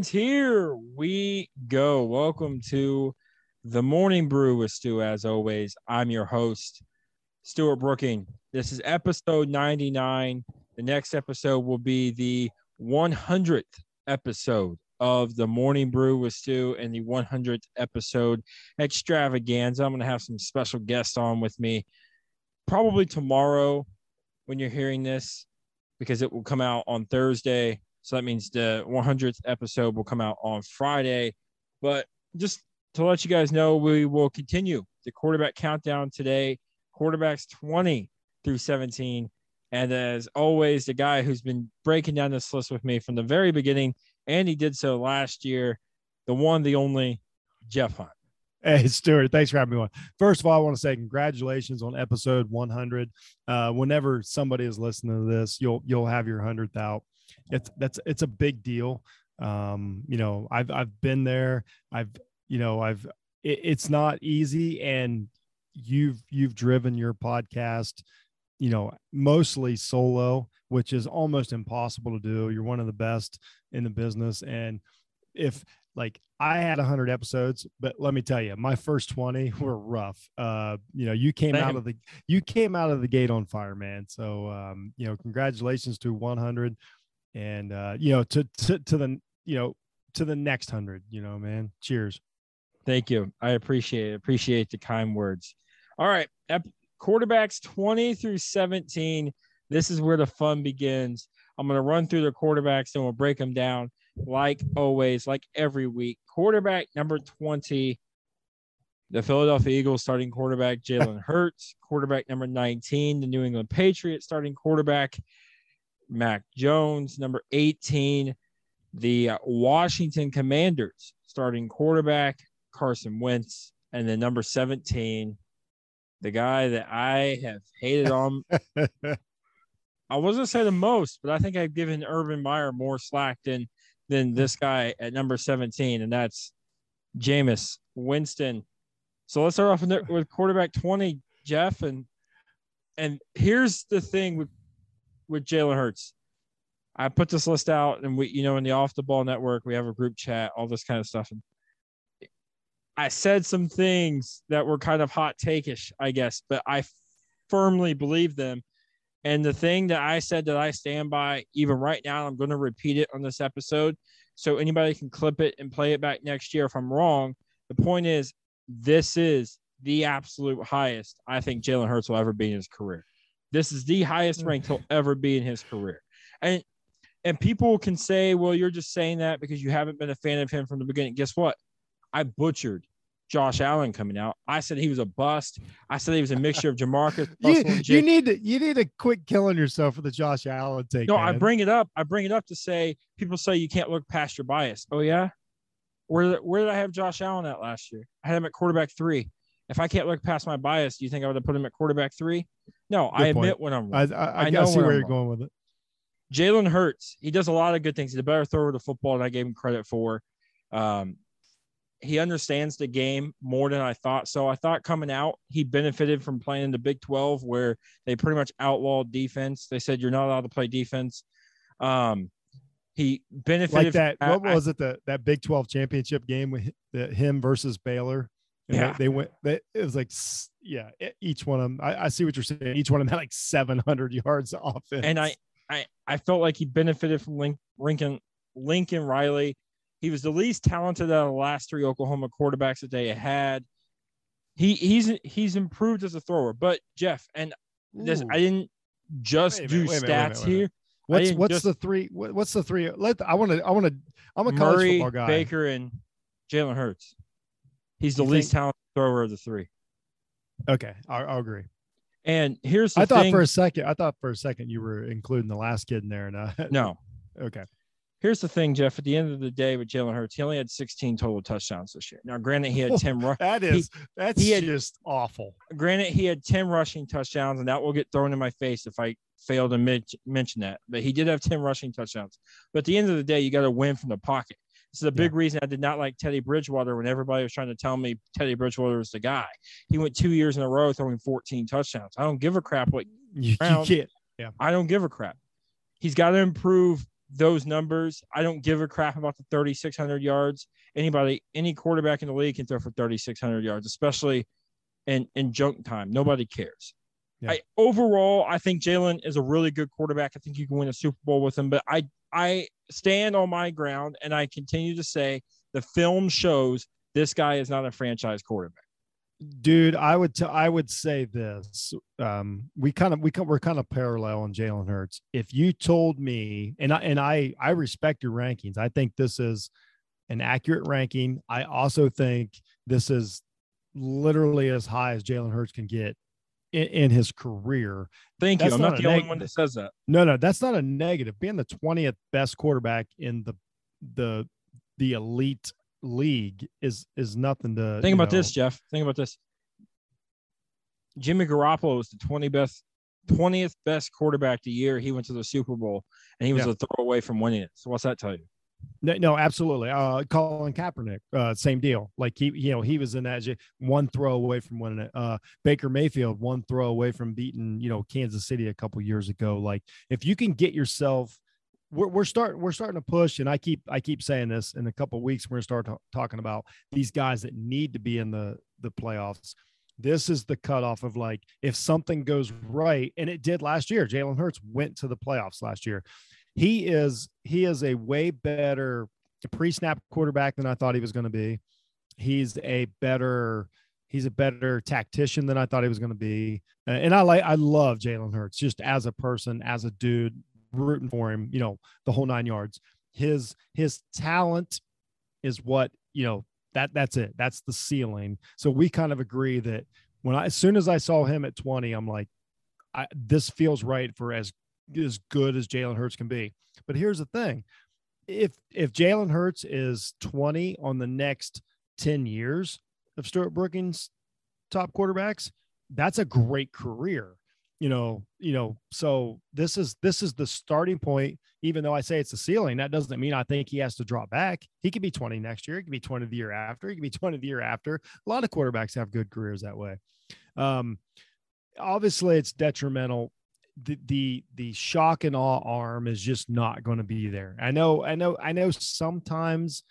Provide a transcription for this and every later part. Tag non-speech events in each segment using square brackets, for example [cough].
And here we go. Welcome to the Morning Brew with Stu. As always, I'm your host, Stuart Brooking. This is episode 99. The next episode will be the 100th episode of the Morning Brew with Stu and the 100th episode extravaganza. I'm going to have some special guests on with me probably tomorrow when you're hearing this because it will come out on Thursday. So that means the 100th episode will come out on Friday. But just to let you guys know, we will continue the quarterback countdown today. Quarterbacks 20 through 17. And as always, the guy who's been breaking down this list with me from the very beginning, and he did so last year, the one, the only, Jeff Hunt. Hey, Stuart, thanks for having me on. First of all, I want to say congratulations on episode 100. Uh, whenever somebody is listening to this, you'll you'll have your hundredth out. It's that's it's a big deal. Um, you know, I've I've been there. I've you know I've it, it's not easy, and you've you've driven your podcast, you know, mostly solo, which is almost impossible to do. You're one of the best in the business, and if like I had 100 episodes, but let me tell you, my first 20 [laughs] were rough. Uh, you know, you came Same. out of the you came out of the gate on fire, man. So, um, you know, congratulations to 100 and uh, you know, to to to the, you know, to the next 100, you know, man. Cheers. Thank you. I appreciate it. Appreciate the kind words. All right, quarterbacks 20 through 17. This is where the fun begins. I'm going to run through the quarterbacks and we'll break them down like always, like every week. Quarterback number 20, the Philadelphia Eagles starting quarterback, Jalen [laughs] Hurts. quarterback number 19, the New England Patriots starting quarterback, Mac Jones. Number 18, the uh, Washington Commanders starting quarterback, Carson Wentz. And then number 17, the guy that I have hated [laughs] on. I wasn't say the most, but I think I've given Urban Meyer more slack than than this guy at number 17, and that's Jameis Winston. So let's start off with, with quarterback 20, Jeff. And and here's the thing with with Jalen Hurts. I put this list out, and we, you know, in the off the ball network, we have a group chat, all this kind of stuff. And I said some things that were kind of hot takeish, I guess, but I firmly believe them. And the thing that I said that I stand by, even right now, I'm going to repeat it on this episode. So anybody can clip it and play it back next year if I'm wrong. The point is, this is the absolute highest I think Jalen Hurts will ever be in his career. This is the highest rank he'll mm. ever be in his career. And and people can say, well, you're just saying that because you haven't been a fan of him from the beginning. Guess what? I butchered Josh Allen coming out. I said he was a bust. I said he was a mixture of Jamarcus. [laughs] you, you, need to you need to quit killing yourself for the Josh Allen take. No, man. I bring it up. I bring it up to say people say you can't look past your bias. Oh yeah, where where did I have Josh Allen at last year? I had him at quarterback three. If I can't look past my bias, do you think I would have put him at quarterback three? No, Good I admit when I'm wrong. I, I, I know see where I'm you're wrong. going with it. Jalen Hurts, he does a lot of good things. He's a better thrower of the football than I gave him credit for. Um, he understands the game more than I thought. So I thought coming out, he benefited from playing in the Big 12 where they pretty much outlawed defense. They said you're not allowed to play defense. Um, he benefited like that. what was it? The that Big 12 championship game with the, him versus Baylor. And yeah. They, they went, they, it was like, yeah, each one of them. I, I see what you're saying. Each one of them had like 700 yards [laughs] offense. And I, I, I felt like he benefited from Link, Lincoln, Lincoln Riley he was the least talented out of the last three Oklahoma quarterbacks that they had. He he's he's improved as a thrower, but Jeff and this I didn't just do minute, stats here. What's what's just, the three? What's the three? Let I want to I want to I'm a college Murray, football guy. Baker and Jalen Hurts. He's the you least think? talented thrower of the three. Okay, I, I'll agree. And here's I thought thing. for a second, I thought for a second you were including the last kid in there. And uh, [laughs] no, okay here's the thing, Jeff. At the end of the day, with Jalen Hurts, he only had 16 total touchdowns this year. Now, granted, he had 10. Ru- [laughs] that is he, that's he had, just awful. Granted, he had 10 rushing touchdowns, and that will get thrown in my face if I fail to mention that. But he did have 10 rushing touchdowns. But at the end of the day, you got to win from the pocket. This is a big yeah. reason I did not like Teddy Bridgewater when everybody was trying to tell me Teddy Bridgewater was the guy. He went two years in a row throwing 14 touchdowns. I don't give a crap what you, you can't. Yeah. I don't give a crap. He's got to improve those numbers. I don't give a crap about the 3,600 yards. Anybody, any quarterback in the league can throw for 3,600 yards, especially in, in junk time. Nobody cares. Yeah. I, overall, I think Jalen is a really good quarterback. I think you can win a Super Bowl with him, but I I stand on my ground and I continue to say the film shows this guy is not a franchise quarterback. Dude, I would t- I would say this. Um, we kind of we we're kind of parallel on Jalen Hurts. If you told me, and I and I I respect your rankings. I think this is an accurate ranking. I also think this is literally as high as Jalen Hurts can get in, in his career. Thank that's you. I'm not, not the neg- only one that says that. No, no, that's not a negative. Being the 20th best quarterback in the the the elite league is is nothing to think about know. this, Jeff. Think about this. Jimmy Garoppolo was the 20 best 20th best quarterback the year he went to the Super Bowl, and he was yeah. a throw away from winning it. So what's that tell you? No, no, absolutely. Uh, Colin Kaepernick, uh, same deal. Like he, you know, he was in that one throw away from winning it. Uh, Baker Mayfield, one throw away from beating, you know, Kansas City a couple years ago. Like if you can get yourself, we're, we're starting, we're starting to push, and I keep, I keep saying this. In a couple weeks, we're gonna start t- talking about these guys that need to be in the the playoffs. This is the cutoff of like if something goes right, and it did last year. Jalen Hurts went to the playoffs last year he is he is a way better pre-snap quarterback than I thought he was going to be. He's a better he's a better tactician than I thought he was going to be. Uh, and I like I love Jalen Hurts just as a person, as a dude, rooting for him, you know, the whole nine yards. His his talent is what, you know, that that's it. That's the ceiling. So we kind of agree that when I as soon as I saw him at 20, I'm like, I, this feels right for as as good as Jalen Hurts can be. But here's the thing: if if Jalen Hurts is 20 on the next 10 years of Stuart Brooking's top quarterbacks, that's a great career. You know, you know, so this is this is the starting point. Even though I say it's a ceiling, that doesn't mean I think he has to drop back. He could be 20 next year. He could be 20 the year after. He could be 20 the year after. A lot of quarterbacks have good careers that way. Um, obviously, it's detrimental the the the shock and awe arm is just not going to be there. I know, I know, I know. Sometimes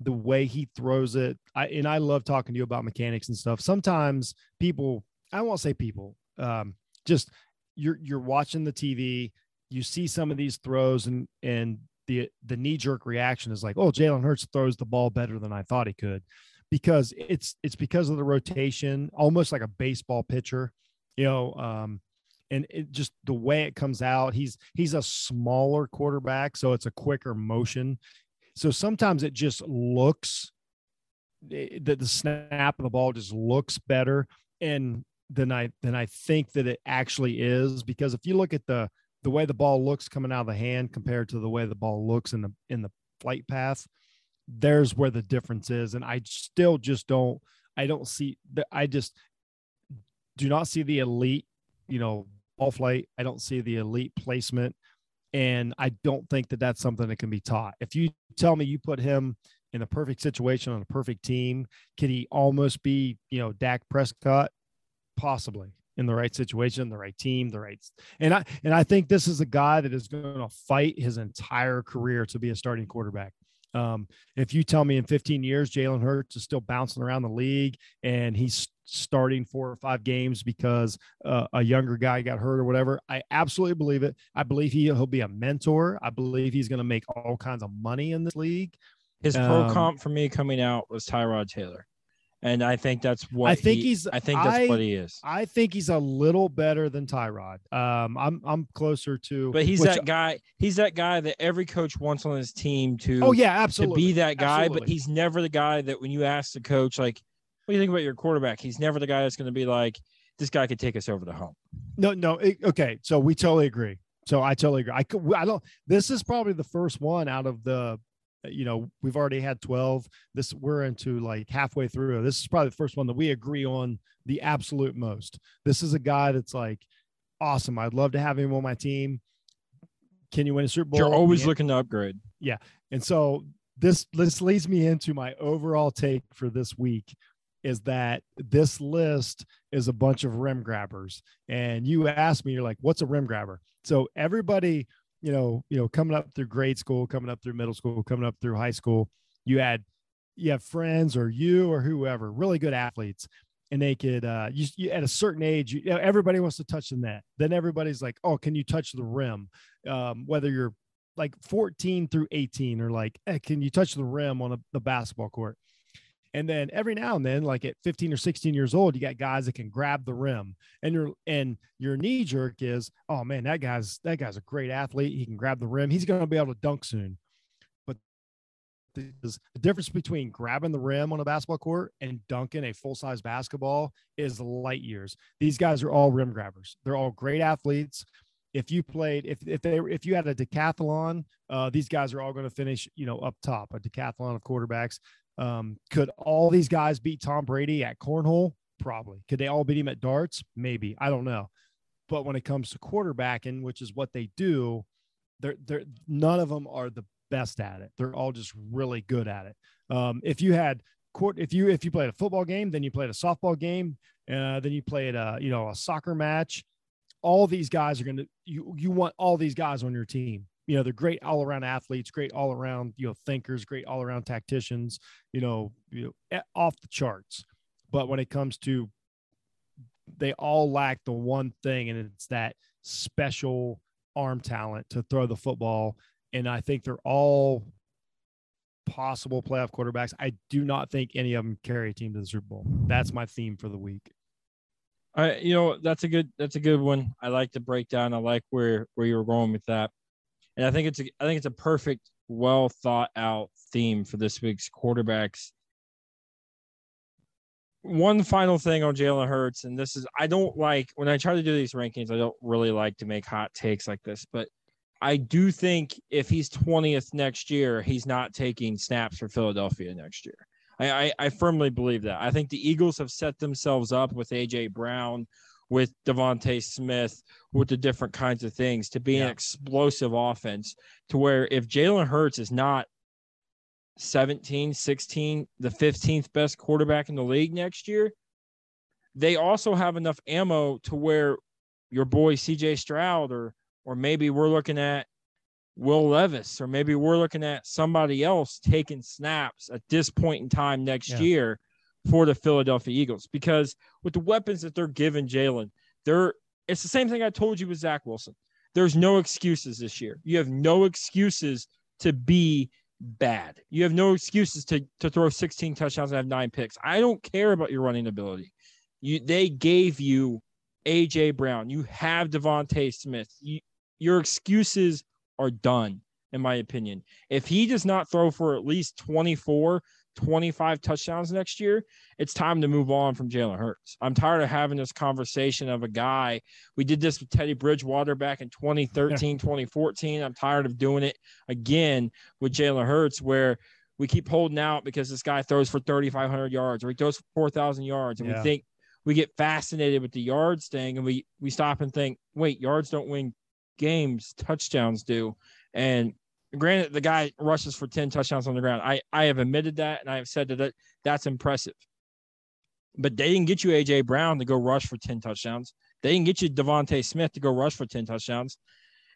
the way he throws it, I and I love talking to you about mechanics and stuff. Sometimes people, I won't say people, um, just you're you're watching the TV, you see some of these throws, and and the the knee jerk reaction is like, oh, Jalen Hurts throws the ball better than I thought he could, because it's it's because of the rotation, almost like a baseball pitcher, you know. Um, and it just the way it comes out he's he's a smaller quarterback so it's a quicker motion. So sometimes it just looks eh, that the snap of the ball just looks better and than i than i think that it actually is because if you look at the the way the ball looks coming out of the hand compared to the way the ball looks in the in the flight path there's where the difference is. And i still just don't i don't see i just do not see the elite you know ball flight. I don't see the elite placement. And I don't think that that's something that can be taught. If you tell me you put him in a perfect situation on a perfect team, can he almost be, you know, Dak Prescott? Possibly in the right situation, the right team, the right. And I and I think this is a guy that is going to fight his entire career to be a starting quarterback. Um, if you tell me in 15 years Jalen Hurts is still bouncing around the league and he's starting four or five games because uh, a younger guy got hurt or whatever, I absolutely believe it. I believe he, he'll be a mentor. I believe he's going to make all kinds of money in this league. His pro um, comp for me coming out was Tyrod Taylor and I think that's what I think he, he's. I think that's I, what he is. I think he's a little better than Tyrod. Um, I'm I'm closer to. But he's which, that guy. He's that guy that every coach wants on his team to. Oh yeah, absolutely. To be that guy, absolutely. but he's never the guy that when you ask the coach, like, what do you think about your quarterback? He's never the guy that's going to be like, this guy could take us over the hump. No, no. It, okay, so we totally agree. So I totally agree. I could. I don't. This is probably the first one out of the Uh, you know we've already had 12 this we're into like halfway through. This is probably the first one that we agree on the absolute most. This is a guy that's like awesome. I'd love to have him on my team. Can you win a super bowl? You're always yeah. looking to upgrade. Yeah. And so this this leads me into my overall take for this week is that this list is a bunch of rim grabbers. And you asked me you're like what's a rim grabber? So everybody you know, you know, coming up through grade school, coming up through middle school, coming up through high school, you had you have friends or you or whoever, really good athletes, and they could uh you, you at a certain age, you, know, everybody wants to touch the net. Then everybody's like, "Oh, can you touch the rim?" Um, whether you're like 14 through 18 or like, hey, "Can you touch the rim on a, the basketball court?" And then every now and then, like at 15 or 16 years old, you got guys that can grab the rim. And your and your knee jerk is, oh man, that guy's that guy's a great athlete. He can grab the rim. He's going to be able to dunk soon. But the difference between grabbing the rim on a basketball court and dunking a full size basketball is light years. These guys are all rim grabbers. They're all great athletes. If you played, if if they if you had a decathlon, uh, these guys are all going to finish, you know, up top. A decathlon of quarterbacks. Um, could all these guys beat Tom Brady at cornhole? Probably. Could they all beat him at darts? Maybe. I don't know. But when it comes to quarterbacking, which is what they do, they're, they're none of them are the best at it. They're all just really good at it. Um, if you had court, if you if you played a football game, then you played a softball game, uh, then you played a you know a soccer match. All these guys are gonna you you want all these guys on your team you know they're great all around athletes great all around you know thinkers great all around tacticians you know you know eh, off the charts. But when it comes to they all lack the one thing and it's that special arm talent to throw the football. And i think they're all possible playoff quarterbacks. I do not think any of them carry a team to the super bowl. That's my theme for the week. I, you know, that's a good that's a good one. I like the breakdown. I like where where you were going with that and I think it's a I think it's a perfect, well thought out theme for this week's quarterbacks. One final thing on Jalen Hurts, and this is I don't like when I try to do these rankings, I don't really like to make hot takes like this, but I do think if he's 20th next year, he's not taking snaps for Philadelphia next year. I, I, I firmly believe that. I think the Eagles have set themselves up with AJ Brown, with DeVonta Smith, with the different kinds of things to be yeah. an explosive offense to where if Jalen Hurts is not 17, 16, the 15th best quarterback in the league next year, they also have enough ammo to where your boy CJ Stroud or or maybe we're looking at Will Levis or maybe we're looking at somebody else taking snaps at this point in time next yeah. year for the Philadelphia Eagles because with the weapons that they're giving Jalen, they're it's the same thing I told you with Zach Wilson. There's no excuses this year. You have no excuses to be bad. You have no excuses to to throw 16 touchdowns and have nine picks. I don't care about your running ability. You they gave you AJ Brown. You have DeVonta Smith. You, your excuses are done, in my opinion. If he does not throw for at least 24 25 touchdowns next year, it's time to move on from Jalen Hurts. I'm tired of having this conversation of a guy. We did this with Teddy Bridgewater back in 2013, 2014. I'm tired of doing it again with Jalen Hurts, where we keep holding out because this guy throws for 3,500 yards or he throws for 4,000 yards. And yeah. we think we get fascinated with the yards thing and we, we stop and think, wait, yards don't win games, touchdowns do. And Granted, the guy rushes for 10 touchdowns on the ground. I, I have admitted that and I have said that that's impressive. But they didn't get you AJ Brown to go rush for 10 touchdowns. They didn't get you DeVonta Smith to go rush for 10 touchdowns.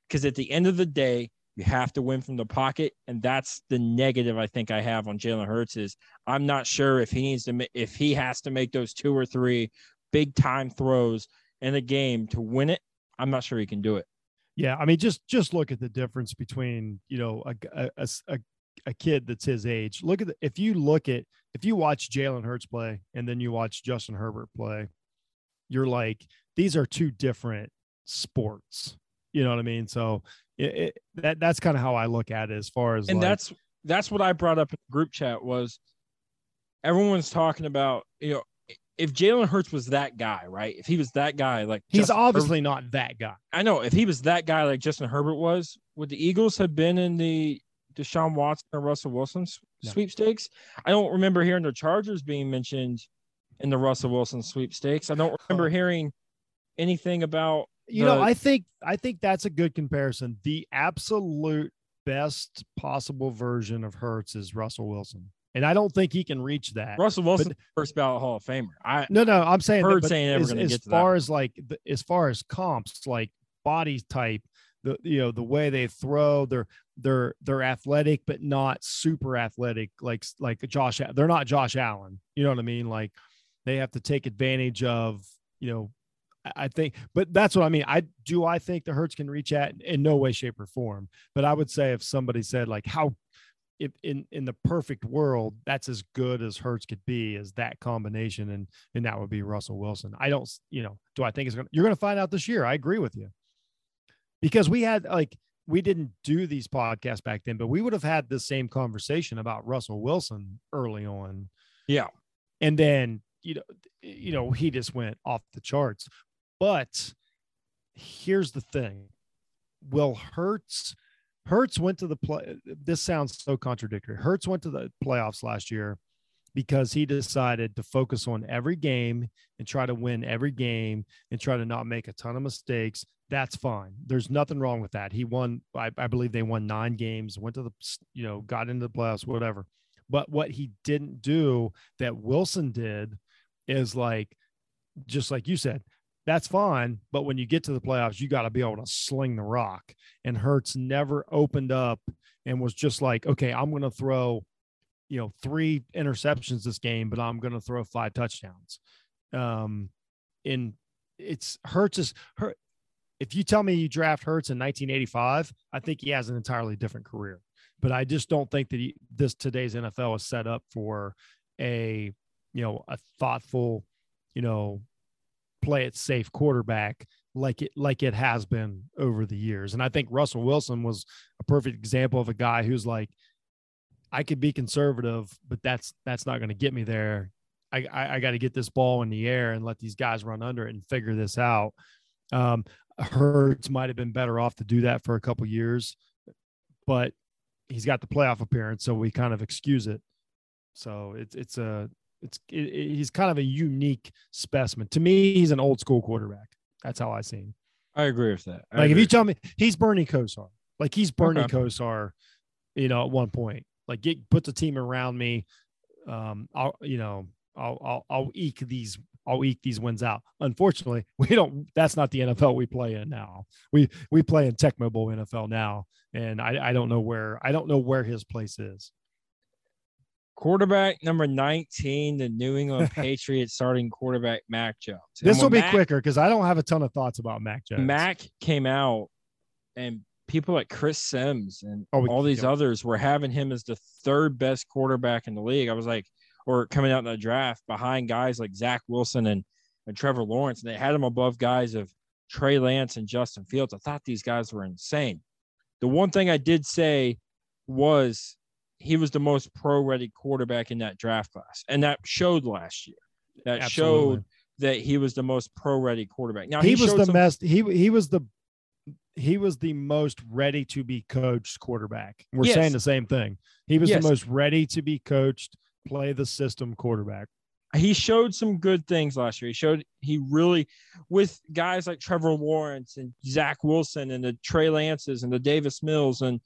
Because at the end of the day, you have to win from the pocket, and that's the negative I think I have on Jalen Hurts. Is I'm not sure if he needs to if he has to make those two or three big time throws in a game to win it. I'm not sure he can do it. Yeah, I mean, just just look at the difference between you know a a, a, a kid that's his age. Look at the, if you look at if you watch Jalen Hurts play and then you watch Justin Herbert play, you're like these are two different sports. You know what I mean? So it, it, that that's kind of how I look at it as far as and like, that's that's what I brought up in group chat was everyone's talking about you know if Jalen Hurts was that guy, right? If he was that guy, like he's Justin obviously Herbert, not that guy. I know. If he was that guy, like Justin Herbert was, would the Eagles have been in the Deshaun Watson or Russell Wilson no. sweepstakes? I don't remember hearing the Chargers being mentioned in the Russell Wilson sweepstakes. I don't remember hearing anything about. You the, know, I think I think that's a good comparison. The absolute best possible version of Hurts is Russell Wilson and I don't think he can reach that. Russell Wilson, but, first ballot Hall of Famer. I no, no, I'm saying heard that, saying as, as far that. as like as far as comps, like body type, the you know the way they throw they're they're they're athletic but not super athletic like like Josh they're not Josh Allen you know what I mean like they have to take advantage of you know I think but that's what I mean I do I think the Hurts can reach at in no way shape or form but I would say if somebody said like how if in in the perfect world that's as good as Hurts could be as that combination and and that would be Russell Wilson I don't you know do I think it's going to you're going to find out this year I agree with you because we had like we didn't do these podcasts back then, but we would have had the same conversation about Russell Wilson early on. Yeah. And then, you know, you know, he just went off the charts. But here's the thing. Will Hurts Hurts went to the play this sounds so contradictory. Hurts went to the playoffs last year because he decided to focus on every game and try to win every game and try to not make a ton of mistakes. That's fine. There's nothing wrong with that. He won, I, I believe they won nine games, went to the, you know, got into the playoffs, whatever. But what he didn't do that Wilson did is like, just like you said, that's fine. But when you get to the playoffs, you got to be able to sling the rock. And Hurts never opened up and was just like, okay, I'm going to throw you know three interceptions this game, but I'm going to throw five touchdowns. Um, in it's Hurts is hurt. If you tell me you draft Hurts in 1985, I think he has an entirely different career. But I just don't think that he, this today's NFL is set up for a you know a thoughtful, you know, play it safe quarterback like it like it has been over the years. And I think Russell Wilson was a perfect example of a guy who's like, I could be conservative, but that's that's not going to get me there. I I, I got to get this ball in the air and let these guys run under it and figure this out. Um, Hurts might have been better off to do that for a couple years, but he's got the playoff appearance, so we kind of excuse it. So it's it's a it's it, it, he's kind of a unique specimen. To me, he's an old school quarterback. That's how I see him. I agree with that. I like if you tell me he's Bernie Kosar, like he's Bernie Okay. Kosar, you know, at one point, like get put the team around me. Um, I'll you know, I'll I'll I'll eke these I'll eke these wins out. Unfortunately, [laughs] we don't. That's not the NFL we play in now. We we play in Tech Mobile NFL now, and I I don't know where I don't know where his place is. Quarterback number 19, the New England [laughs] Patriots starting quarterback Mac Jones. And This will be Mac- quicker because I don't have a ton of thoughts about Mac Jones. Mac came out and people like Chris Sims and Oh, all these others were having him as the third best quarterback in the league. I was like, or coming out in the draft behind guys like Zach Wilson and, and Trevor Lawrence. And they had him above guys of Trey Lance and Justin Fields. I thought these guys were insane. The one thing I did say was he was the most pro ready quarterback in that draft class. And that showed last year. That Absolutely. showed that he was the most pro ready quarterback. Now he, was the some- best. He he was the he was the most ready to be coached quarterback. We're Yes. saying the same thing. He was Yes. the most ready to be coached, play the system quarterback. he showed some good things last year. He showed he really with guys like Trevor Lawrence and Zach Wilson and the Trey Lances and the Davis Mills and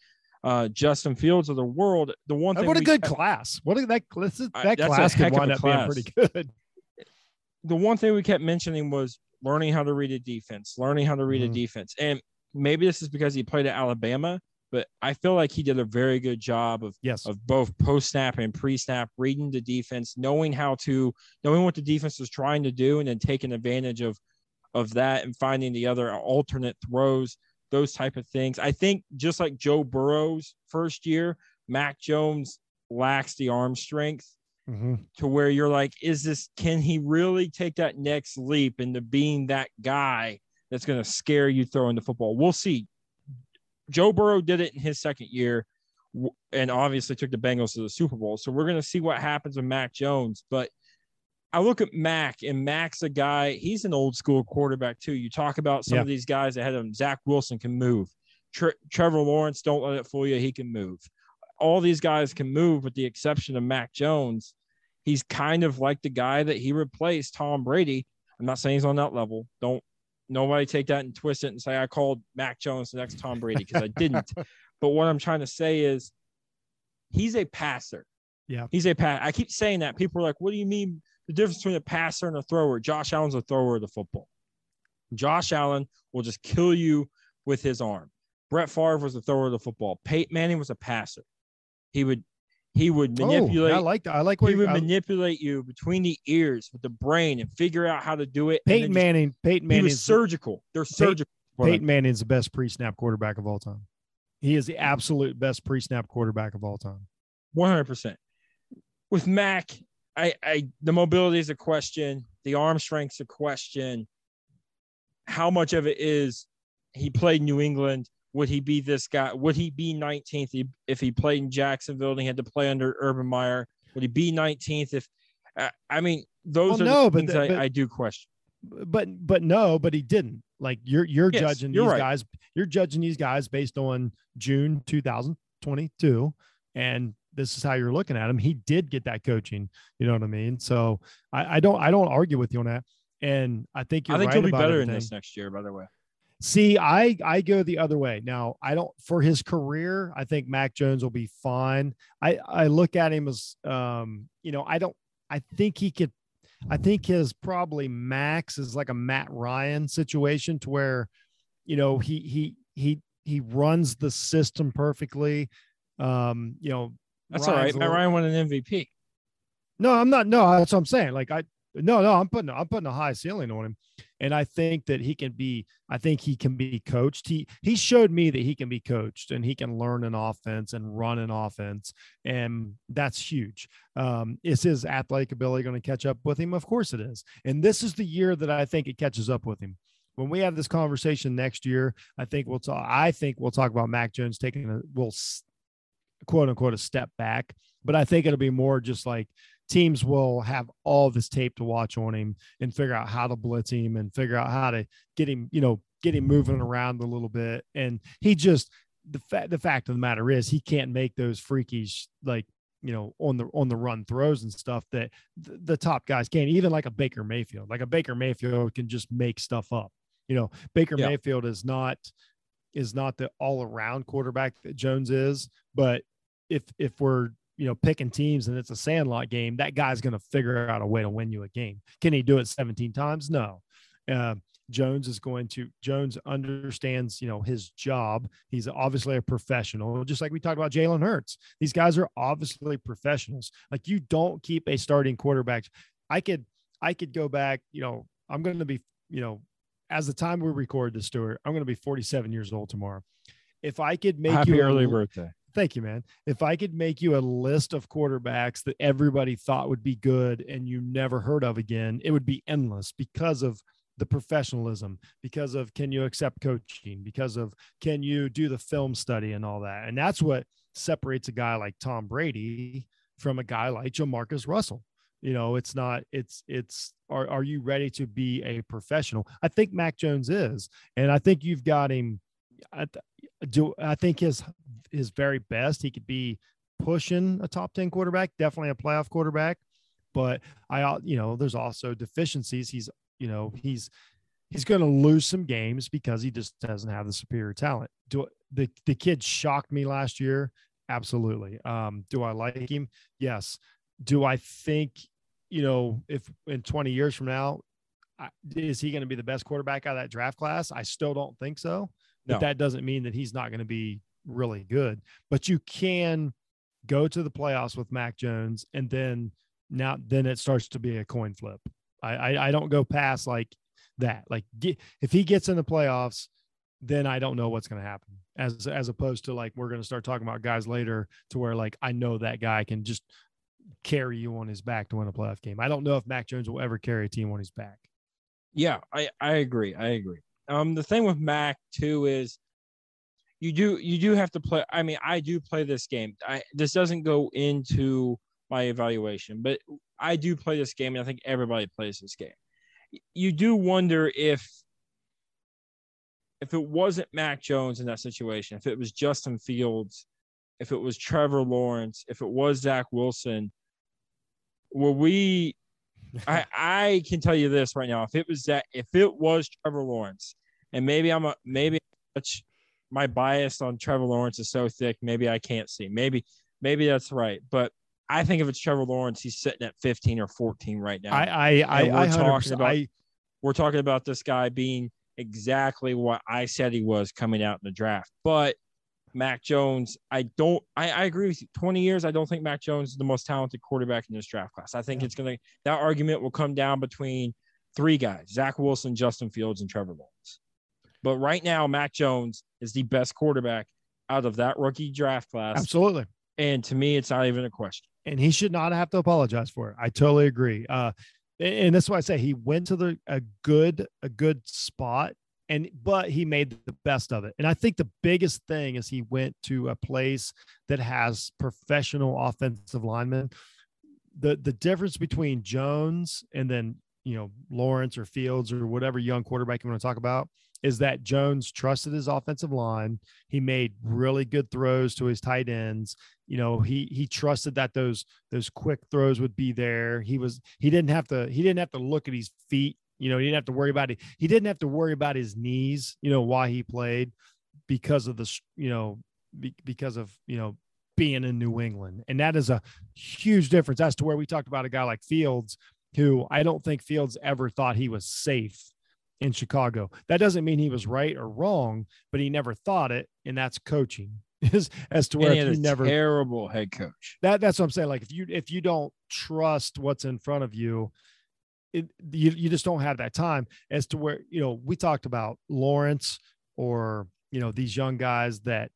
uh, Justin Fields of the world. The one thing what a good kept- class. What a, that this is- that class could wind up being pretty good. [laughs] the one thing we kept mentioning was learning how to read a defense, learning how to read Mhm. a defense. And maybe this is because he played at Alabama, but I feel like he did a very good job of Yes. of both post snap and pre snap, reading the defense, knowing how to knowing what the defense is trying to do, and then taking advantage of of that and finding the other alternate throws, those type of things. I think just like Joe Burrow's first year, Mac Jones lacks the arm strength Mhm. to where you're like, is this can he really take that next leap into being that guy that's going to scare you throwing the football? We'll see. Joe Burrow did it in his second year and obviously took the Bengals to the Super Bowl. So we're going to see what happens with Mac Jones. But I look at Mac, and Mac's a guy, he's an old school quarterback too. You talk about some Yeah. of these guys ahead of him. Zach Wilson can move. Tre- Trevor Lawrence, don't let it fool you. He can move. All these guys can move, with the exception of Mac Jones. He's kind of like the guy that he replaced, Tom Brady. I'm not saying he's on that level. Don't nobody take that and twist it and say I called Mac Jones the next Tom Brady because I didn't. [laughs] but what I'm trying to say is he's a passer. Yeah. He's a pass. I keep saying that. People are like, what do you mean the difference between a passer and a thrower? Josh Allen's a thrower of the football. Josh Allen will just kill you with his arm. Brett Favre was a thrower of the football. Peyton Manning was a passer. He would he would manipulate. Oh, I like that. I like what he would I- manipulate you between the ears with the brain and figure out how to do it. Peyton just- Manning. Peyton he Manning. was surgical. They're surgical. Peyton Manning's the best pre-snap quarterback of all time. He is the absolute best pre-snap quarterback of all time. One hundred percent. With Mac, I, I the mobility is a question. The arm strength's a question. How much of it is he played New England? Would he be this guy? Would he be 19th if he played in Jacksonville and he had to play under Urban Meyer? Would he be 19th if? I- I mean, those Well, are no, but things the- I, but- I do question. But but no, but he didn't. Like you're you're Yes, judging you're these right. guys. You're judging these guys based on June 2022, and this is how you're looking at him. He did get that coaching. You know what I mean? So I, I don't I don't argue with you on that. And I think you're I think right he'll be better in this next year. By the way, See, I I go the other way. Now, I don't for his career, I think Mac Jones will be fine. I I look at him as um, you know, I don't I think he could I think his probably max is like a Matt Ryan situation to where, you know, he he he he runs the system perfectly. Um, you know, that's all right. Matt Ryan won an MVP. no, I'm not. No, that's what I'm saying. Like I, no, no, I'm putting, I'm putting a high ceiling on him, and I think that he can be. I think he can be coached. He he showed me that he can be coached and he can learn an offense and run an offense, and that's huge. Um, is his athletic ability going to catch up with him? Of course it is. And this is the year that I think it catches up with him. When we have this conversation next year, I think we'll talk. I think we'll talk about Mac Jones taking a will quote unquote a step back, but I think it'll be more just like teams will have all this tape to watch on him and figure out how to blitz him and figure out how to get him, you know, get him moving around a little bit. And he just the fact the fact of the matter is he can't make those freakish like you know on the on the run throws and stuff that the, the top guys can't even like a Baker Mayfield like a Baker Mayfield can just make stuff up you know Baker Yeah. Mayfield is not is not the all around quarterback that Jones is but if if we're you know picking teams and it's a sandlot game that guy's going to figure out a way to win you a game. Can he do it 17 times? No. Uh, jones is going to jones understands you know his job. He's obviously a professional just like we talked about jalen hurts. These guys are obviously professionals. Like you don't keep a starting quarterback. I could i could go back you know i'm going to be you know as the time we record this Stuart, i'm going to be 47 years old tomorrow. If i could make Happy you a early l- birthday. Thank you, man. If I could make you a list of quarterbacks that everybody thought would be good and you never heard of again, it would be endless because of the professionalism, because of can you accept coaching, because of can you do the film study and all that. And that's what separates a guy like Tom Brady from a guy like Jamarcus Russell. You know, it's not, it's, it's, are, are you ready to be a professional? I think Mac Jones is. And I think you've got him. I, do I think his his very best he could be pushing a top 10 quarterback, definitely a playoff quarterback. But I, you know, there's also deficiencies. He's, you know, he's he's going to lose some games because he just doesn't have the superior talent. Do the the kid shocked me last year? Absolutely. Um, do I like him? Yes. Do I think, you know, if in 20 years from now, is he going to be the best quarterback out of that draft class? I still don't think so. But No. that doesn't mean that he's not going to be really good. But you can go to the playoffs with Mac Jones, and then now then it starts to be a coin flip. I I, I don't go past like that. Like get, if he gets in the playoffs, then I don't know what's going to happen. As as opposed to like we're going to start talking about guys later to where like I know that guy can just carry you on his back to win a playoff game. I don't know if Mac Jones will ever carry a team on his back. Yeah, I, I agree. I agree. Um, the thing with Mac too is you do you do have to play. I mean, I do play this game. I this doesn't go into my evaluation, but I do play this game, and I think everybody plays this game. You do wonder if if it wasn't Mac Jones in that situation, if it was Justin Fields, if it was Trevor Lawrence, if it was Zach Wilson, were we I [laughs] I can tell you this right now. If it was that, if it was Trevor Lawrence, and maybe I'm a maybe much my bias on Trevor Lawrence is so thick, maybe I can't see. Maybe maybe that's right, but I think if it's Trevor Lawrence, he's sitting at 15 or 14 right now. I I I, we're I, talking about- I We're talking about this guy being exactly what I said he was coming out in the draft. But Mac Jones, I don't, I, I agree with you. 20 years, I don't think Mac Jones is the most talented quarterback in this draft class. I think yeah. it's going to, that argument will come down between three guys Zach Wilson, Justin Fields, and Trevor Lawrence. But right now, Mac Jones is the best quarterback out of that rookie draft class. Absolutely. And to me, it's not even a question. And he should not have to apologize for it. I totally agree. Uh, and that's why I say he went to the a good a good spot and but he made the best of it and i think the biggest thing is he went to a place that has professional offensive linemen the the difference between jones and then you know lawrence or fields or whatever young quarterback you want to talk about is that Jones trusted his offensive line. He made really good throws to his tight ends. You know, he he trusted that those those quick throws would be there. He was he didn't have to he didn't have to look at his feet. You know, he didn't have to worry about it. He didn't have to worry about his knees. You know, why he played because of the you know be, because of you know being in New England, and that is a huge difference as to where we talked about a guy like Fields, who I don't think Fields ever thought he was safe in Chicago. That doesn't mean he was right or wrong, but he never thought it, and that's coaching. [laughs] Is as to where he you never terrible head coach. That that's what I'm saying. Like if you if you don't trust what's in front of you, it you, you just don't have that time as to where you know we talked about Lawrence or you know these young guys that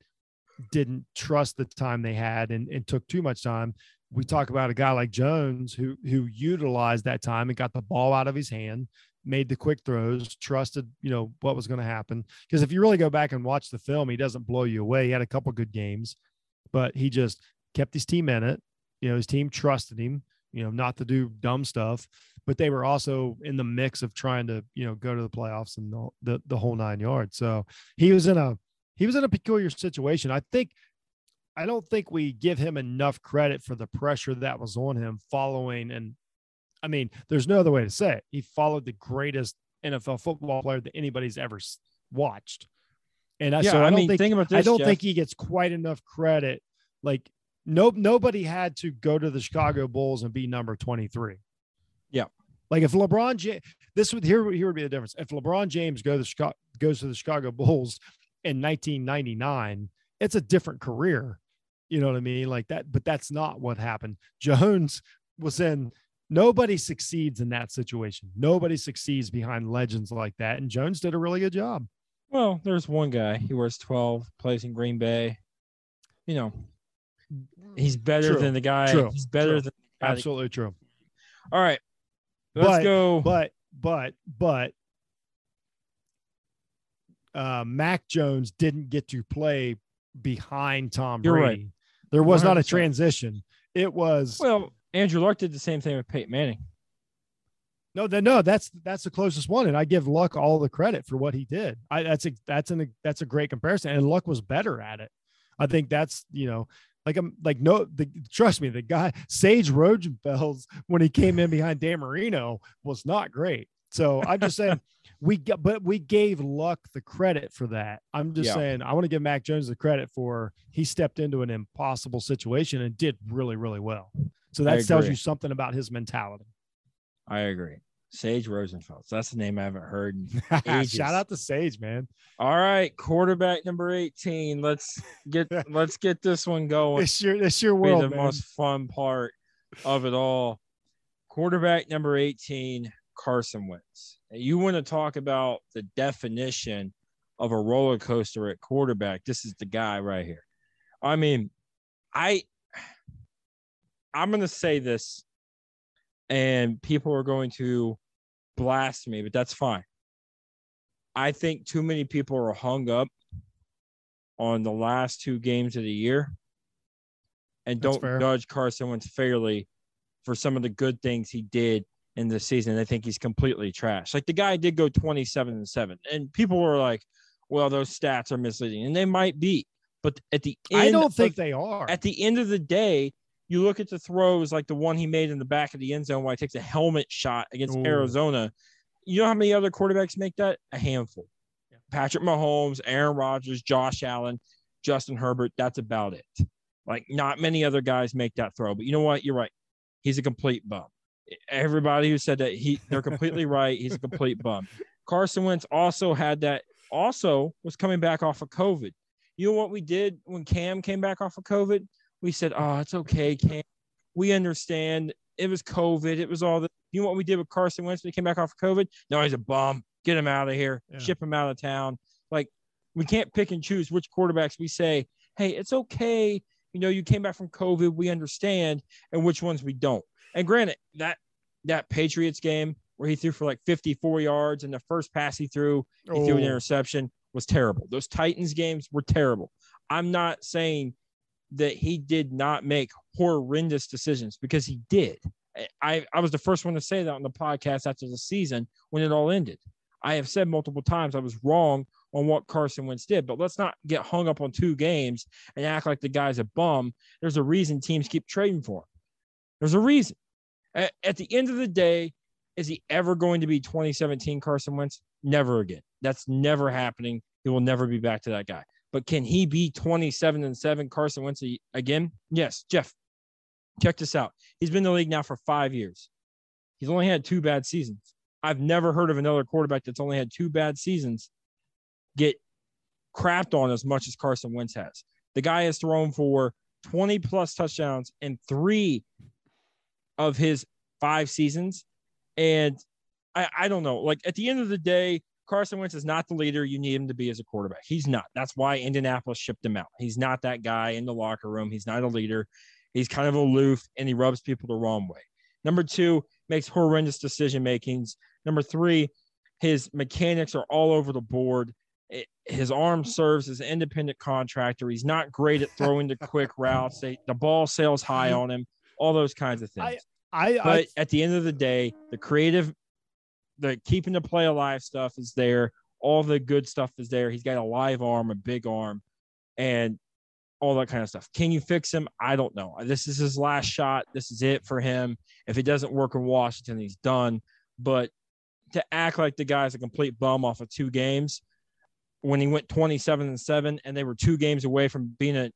didn't trust the time they had and, and took too much time. We talk about a guy like Jones who who utilized that time and got the ball out of his hand, made the quick throws, trusted, you know, what was going to happen. Because if you really go back and watch the film, he doesn't blow you away. He had a couple good games, but he just kept his team in it. You know, his team trusted him, you know, not to do dumb stuff, but they were also in the mix of trying to, you know, go to the playoffs and the, the, the whole nine yards. So he was in a, he was in a peculiar situation. I think, I don't think we give him enough credit for the pressure that was on him following and I mean, there's no other way to say it. He followed the greatest NFL football player that anybody's ever watched. And yeah, so I, I don't mean, think, think about this, I don't Jeff. think he gets quite enough credit. Like no nobody had to go to the Chicago Bulls and be number 23. Yeah. Like if LeBron James, this would here, here would be the difference. If LeBron James goes to Chicago, goes to the Chicago Bulls in 1999, it's a different career. You know what I mean? Like that, but that's not what happened. Jones was in nobody succeeds in that situation. Nobody succeeds behind legends like that. And Jones did a really good job. Well, there's one guy. He wears 12, plays in Green Bay. You know, he's better true. than the guy. True. He's better true. than absolutely true. All right. Let's but, go. But but but uh Mac Jones didn't get to play behind Tom You're Brady. Right. There was 100%. not a transition. It was well, Andrew Luck did the same thing with Peyton Manning. No, no, that's that's the closest one, and I give Luck all the credit for what he did. I that's a that's an that's a great comparison, and Luck was better at it. I think that's you know like I'm like no the trust me the guy Sage Rosenfels when he came in behind Dan Marino was not great. So I'm just saying [laughs] we got but we gave Luck the credit for that. I'm just yeah. saying I want to give Mac Jones the credit for he stepped into an impossible situation and did really really well. So that tells you something about his mentality. I agree. Sage Rosenfels. That's the name I haven't heard. [laughs] Shout out to Sage, man. All right, quarterback number 18. Let's get [laughs] let's get this one going. It's your it's your world. the man. most fun part of it all. Quarterback number 18, Carson Wentz. You want to talk about the definition of a roller coaster at quarterback. This is the guy right here. I mean, I I'm going to say this, and people are going to blast me, but that's fine. I think too many people are hung up on the last two games of the year and don't judge Carson Wentz fairly for some of the good things he did in the season. I think he's completely trash. Like the guy did go 27 and 7, and people were like, well, those stats are misleading, and they might be. But at the end, I don't think of, they are. At the end of the day, you look at the throws like the one he made in the back of the end zone where he takes a helmet shot against Ooh. Arizona. You know how many other quarterbacks make that? A handful. Yeah. Patrick Mahomes, Aaron Rodgers, Josh Allen, Justin Herbert. That's about it. Like not many other guys make that throw. But you know what? You're right. He's a complete bum. Everybody who said that he they're completely [laughs] right. He's a complete bum. Carson Wentz also had that, also was coming back off of COVID. You know what we did when Cam came back off of COVID? We said, oh, it's okay, Cam. We understand. It was COVID. It was all the, you know what we did with Carson Wentz when he came back off of COVID? No, he's a bum. Get him out of here. Yeah. Ship him out of town. Like, we can't pick and choose which quarterbacks we say, hey, it's okay. You know, you came back from COVID. We understand, and which ones we don't. And granted, that that Patriots game where he threw for like 54 yards and the first pass he threw, he threw an Oh. interception was terrible. Those Titans games were terrible. I'm not saying that he did not make horrendous decisions because he did. I, I was the first one to say that on the podcast after the season when it all ended. I have said multiple times I was wrong on what Carson Wentz did, but let's not get hung up on two games and act like the guy's a bum. There's a reason teams keep trading for him. There's a reason. At, at the end of the day, is he ever going to be 2017 Carson Wentz? Never again. That's never happening. He will never be back to that guy. But can he be 27 and 7 Carson Wentz again? Yes. Jeff, check this out. He's been in the league now for five years. He's only had two bad seasons. I've never heard of another quarterback that's only had two bad seasons get crapped on as much as Carson Wentz has. The guy has thrown for 20 plus touchdowns in three of his five seasons. And I, I don't know. Like at the end of the day, Carson Wentz is not the leader you need him to be as a quarterback. He's not. That's why Indianapolis shipped him out. He's not that guy in the locker room. He's not a leader. He's kind of aloof and he rubs people the wrong way. Number two, makes horrendous decision makings. Number three, his mechanics are all over the board. It- his arm serves as an independent contractor. He's not great at throwing the quick [laughs] routes. They, the ball sails high on him. All those kinds of things. I, but I at the end of the day, the creative, the keeping the play alive stuff is there. All the good stuff is there. He's got a live arm, a big arm, and all that kind of stuff. Can you fix him? I don't know. This is his last shot. This is it for him. If it doesn't work in Washington, he's done. But to act like the guy's a complete bum off of two games when he went 27 and 7 and they were two games away from being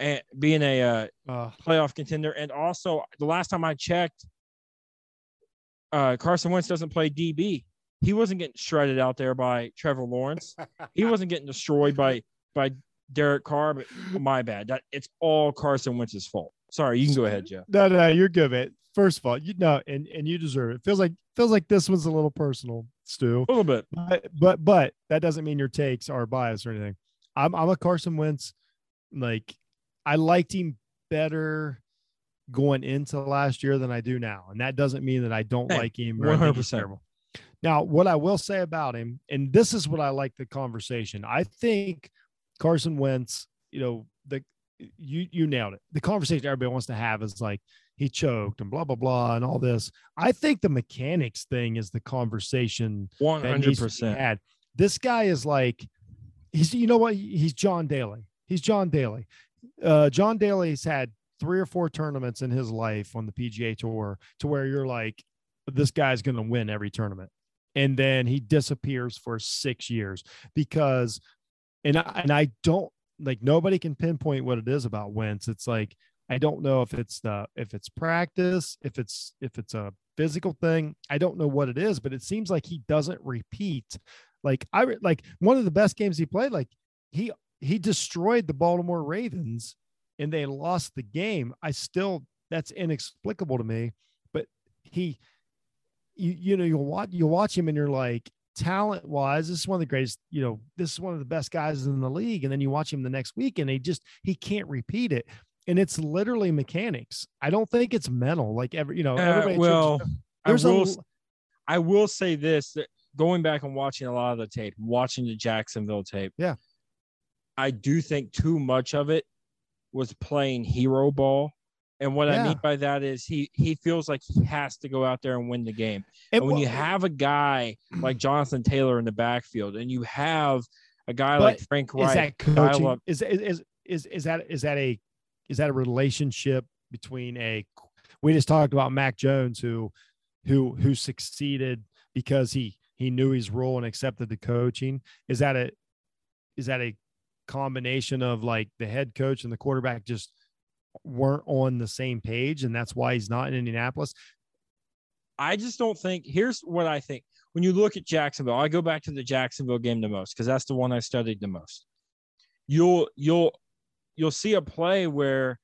a, being a uh, uh, playoff contender. And also, the last time I checked, uh, Carson Wentz doesn't play DB. He wasn't getting shredded out there by Trevor Lawrence. he [laughs] wasn't getting destroyed by by Derek Carr. But my bad. That it's all Carson Wentz's fault. Sorry, you can go ahead, Jeff. no, no, you're good, man. First of all, you know, and and you deserve it. Feels like feels like this was a little personal, Stu. A little bit. But but but that doesn't mean your takes are biased or anything. I'm I'm a Carson Wentz. Like I liked him better going into last year than I do now, and that doesn't mean that I don't Hey, like him. or I think he's 100%. Now, what I will say about him, and this is what I like the conversation. I think Carson Wentz, you know, the you you nailed it. The conversation everybody wants to have is like he choked and blah blah blah and all this. I think the mechanics thing is the conversation that hundred needs to be percent. had. This guy is like, he's you know what? He's John Daly. He's John Daly. Uh, John Daly's had three or four tournaments in his life on the PGA Tour to where you're like, this guy's going to win every tournament, and then he disappears for six years because, and I, and I don't like nobody can pinpoint what it is about Wentz. It's like I don't know if it's the if it's practice, if it's if it's a physical thing. I don't know what it is, but it seems like he doesn't repeat. Like I like one of the best games he played. Like he he destroyed the Baltimore Ravens, and they lost the game. I still that's inexplicable to me. But he, you you know you watch you watch him and you're like talent wise, this is one of the greatest. You know this is one of the best guys in the league, and then you watch him the next week and he just he can't repeat it. And it's literally mechanics. I don't think it's mental. Like every, you know, Uh, everybody well, I there's a will. s- I will say this: that going back and watching a lot of the tape, watching the Jacksonville tape, Yeah. I do think too much of it was playing hero ball. And what I mean by that is he he feels like he has to go out there and win the game. And And when you have a guy like [clears throat] Jonathan Taylor in the backfield, and you have a guy like Frank is Wright, that coaching? Is, is is is is that is that a is that a relationship between a we just talked about Mac Jones who who who succeeded because he he knew his role and accepted the coaching. Is that a is that a combination of like the head coach and the quarterback just weren't on the same page and that's why he's not in Indianapolis? I just don't think. Here's what I think. when you look at Jacksonville, I go back to the Jacksonville game the most because that's the one I studied the most. You'll you'll you'll see a play where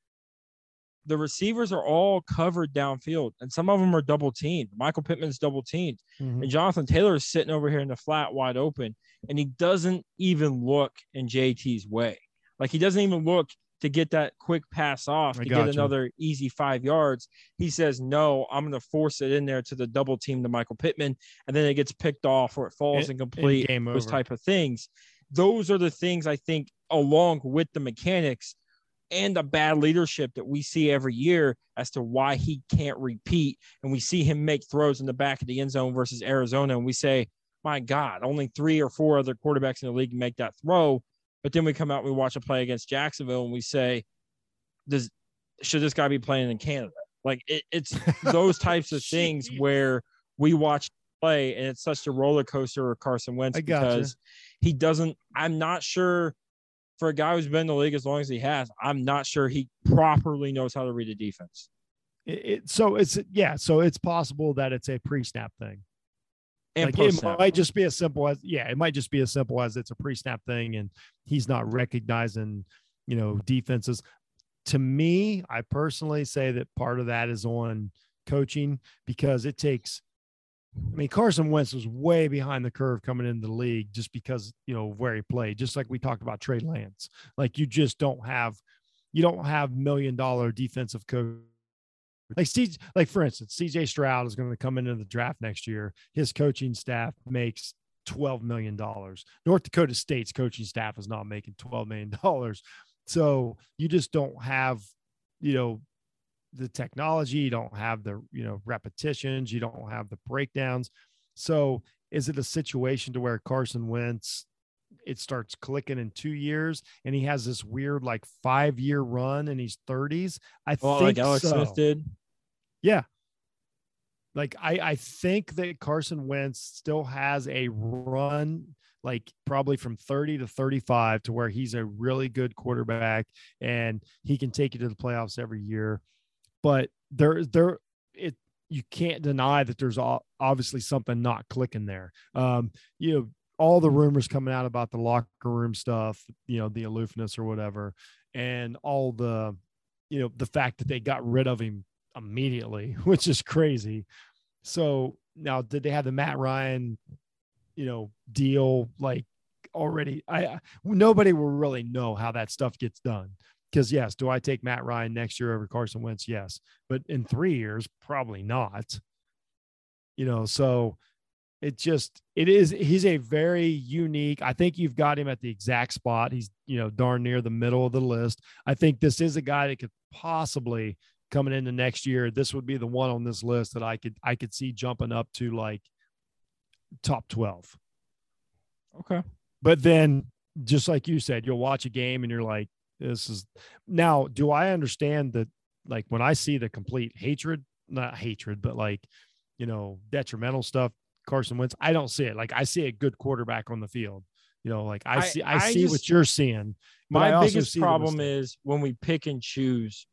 the receivers are all covered downfield, and some of them are double teamed. Michael Pittman's double teamed, mm-hmm. and Jonathan Taylor is sitting over here in the flat, wide open, and he doesn't even look in JT's way. Like he doesn't even look to get that quick pass off I to get you. another easy five yards. He says, No, I'm going to force it in there to the double team to Michael Pittman. And then it gets picked off or it falls incomplete, those type of things. Those are the things I think, along with the mechanics and the bad leadership that we see every year as to why he can't repeat. And we see him make throws in the back of the end zone versus Arizona. And we say, my God, only three or four other quarterbacks in the league make that throw. But then we come out, and we watch a play against Jacksonville, and we say, "Does should this guy be playing in Canada?" Like it, it's [laughs] those types of things where we watch play, and it's such a roller coaster with Carson Wentz because he doesn't. I'm not sure for a guy who's been in the league as long as he has. I'm not sure he properly knows how to read a defense. It, it, so it's yeah, so it's possible that it's a pre-snap thing. And like it might just be as simple as yeah, it might just be as simple as it's a pre-snap thing and he's not recognizing, you know, defenses. To me, I personally say that part of that is on coaching because it takes I mean, Carson Wentz was way behind the curve coming into the league just because, you know, where he played, just like we talked about Trey Lance. Like you just don't have you don't have million dollar defensive coach like CJ, like for instance, CJ Stroud is going to come into the draft next year. His coaching staff makes $12 million. North Dakota State's coaching staff is not making $12 million. So you just don't have, you know, the technology, you don't have the, you know, repetitions, you don't have the breakdowns. So is it a situation to where Carson Wentz it starts clicking in two years and he has this weird like five year run in his 30s i oh, well, think like alex so. smith did yeah like I, I think that Carson Wentz still has a run like probably from 30 to 35 to where he's a really good quarterback and he can take you to the playoffs every year. But there there it you can't deny that there's obviously something not clicking there. Um, you know, all the rumors coming out about the locker room stuff, you know, the aloofness or whatever, and all the, you know, the fact that they got rid of him immediately, [laughs] which is crazy. So now, did they have the Matt Ryan, you know, deal like already? I nobody will really know how that stuff gets done. Because yes, do I take Matt Ryan next year over Carson Wentz? Yes, but in three years, probably not. You know, so it just it is he's a very unique i think you've got him at the exact spot. He's you know darn near the middle of the list. I think this is a guy that could possibly coming into next year this would be the one on this list that i could i could see jumping up to like top 12 okay. But then just like you said you'll watch a game and you're like this is now do i understand that like when i see the complete hatred not hatred but like you know detrimental stuff Carson Wentz. I don't see it. Like I see a good quarterback on the field. You know, like I, I see I, I see just, what you're seeing. My biggest problem is when we pick and choose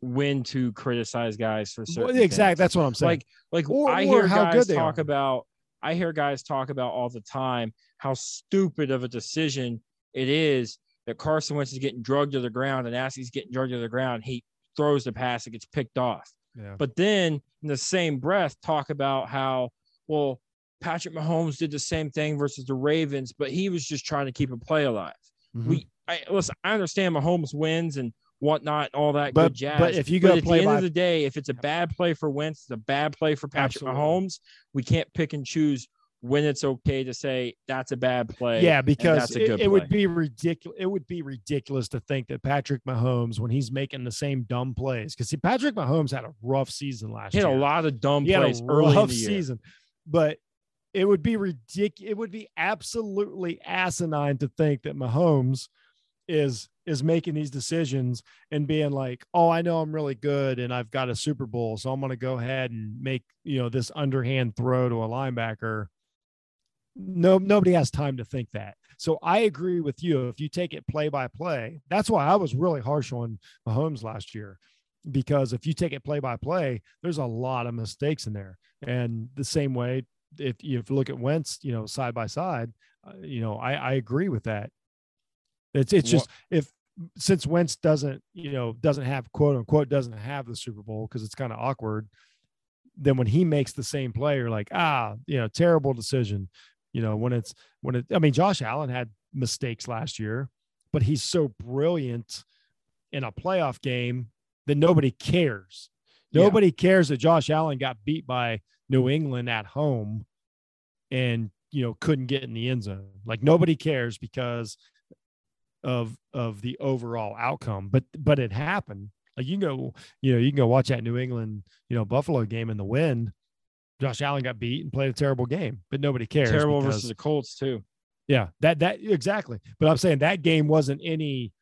when to criticize guys for certain. Well, exactly. That's what I'm saying. Like, like or, I hear guys talk are. about. I hear guys talk about all the time how stupid of a decision it is that Carson Wentz is getting drugged to the ground and as he's getting drugged to the ground, he throws the pass, it gets picked off. Yeah. But then in the same breath, talk about how well, Patrick Mahomes did the same thing versus the Ravens, but he was just trying to keep a play alive. Mm-hmm. We, I listen, I understand Mahomes wins and whatnot, all that but, good jazz. But if you go at the end by... of the day, if it's a bad play for Wentz, it's a bad play for Patrick Absolutely. Mahomes. We can't pick and choose when it's okay to say that's a bad play. Yeah, because it, it would be ridiculous. It would be ridiculous to think that Patrick Mahomes, when he's making the same dumb plays, because see, Patrick Mahomes had a rough season last year. he year. Had a lot of dumb he plays early in the year. season but it would be ridiculous. It would be absolutely asinine to think that Mahomes is is making these decisions and being like, "Oh, I know I'm really good and I've got a Super Bowl, so I'm going to go ahead and make you know this underhand throw to a linebacker." No, nobody has time to think that. So I agree with you. If you take it play by play, that's why I was really harsh on Mahomes last year because if you take it play by play, there's a lot of mistakes in there. And the same way if you, look at Wentz, you know, side by side, uh, you know, I, I agree with that. It's it's just if since Wentz doesn't, you know, doesn't have quote unquote doesn't have the Super Bowl because it's kind of awkward. Then when he makes the same play, you're like, ah, you know, terrible decision. You know, when it's when it, I mean, Josh Allen had mistakes last year, but he's so brilliant in a playoff game that nobody cares. Nobody yeah. cares that Josh Allen got beat by New England at home and you know couldn't get in the end zone. Like nobody cares because of of the overall outcome. But but it happened. Like you can go, you know, you can go watch that New England, you know, Buffalo game in the wind. Josh Allen got beat and played a terrible game, but nobody cares. Terrible because, versus the Colts too. Yeah, that that exactly. But I'm saying that game wasn't any.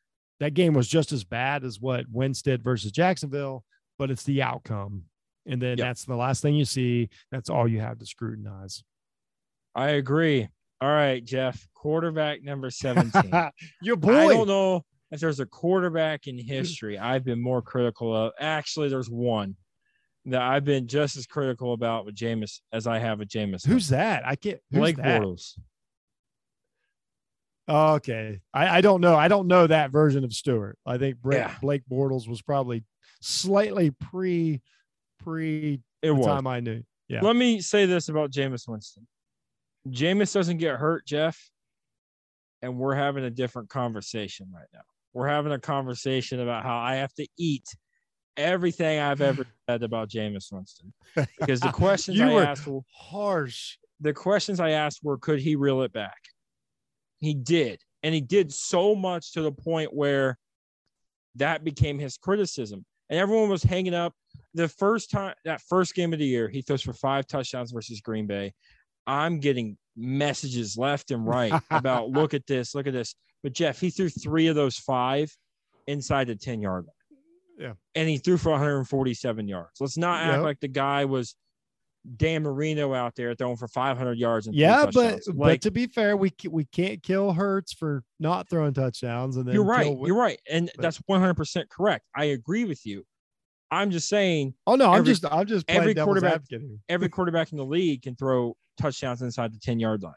That game was just as bad as what Wentz did versus Jacksonville, but it's the outcome, and then yep. that's the last thing you see. That's all you have to scrutinize. I agree. All right, Jeff, quarterback number 17. [laughs] Your boy. I don't know if there's a quarterback in history I've been more critical of. Actually, there's one that I've been just as critical about with Jameis as I have with Jameis. Who's that? I can't. Blake that? Bortles. Okay, I, I don't know. I don't know that version of Stuart. I think Blake, yeah. Blake Bortles was probably slightly pre pre it the was. time I knew. Yeah. Let me say this about Jameis Winston. Jameis doesn't get hurt, Jeff, and we're having a different conversation right now. We're having a conversation about how I have to eat everything I've ever [sighs] said about Jameis Winston. [laughs] Because the questions I asked were harsh. The questions I asked were, could he reel it back? He did. And he did so much to the point where that became his criticism. And everyone was hanging up. The first time, that first game of the year, he throws for five touchdowns versus Green Bay. I'm getting messages left and right [laughs] about look at this, look at this. But Jeff, he threw three of those five inside the 10 yard line. Yeah. And he threw for 147 yards. Let's not act yep. like the guy was Dan Marino out there throwing for 500 yards. And yeah, but like, but to be fair, we we can't kill Hurts for not throwing touchdowns. And you're right. Kill, you're right, and but, that's 100 percent correct. I agree with you. I'm just saying. Oh no, every, I'm just I'm just every quarterback. Every [laughs] quarterback in the league can throw touchdowns inside the 10 yard line.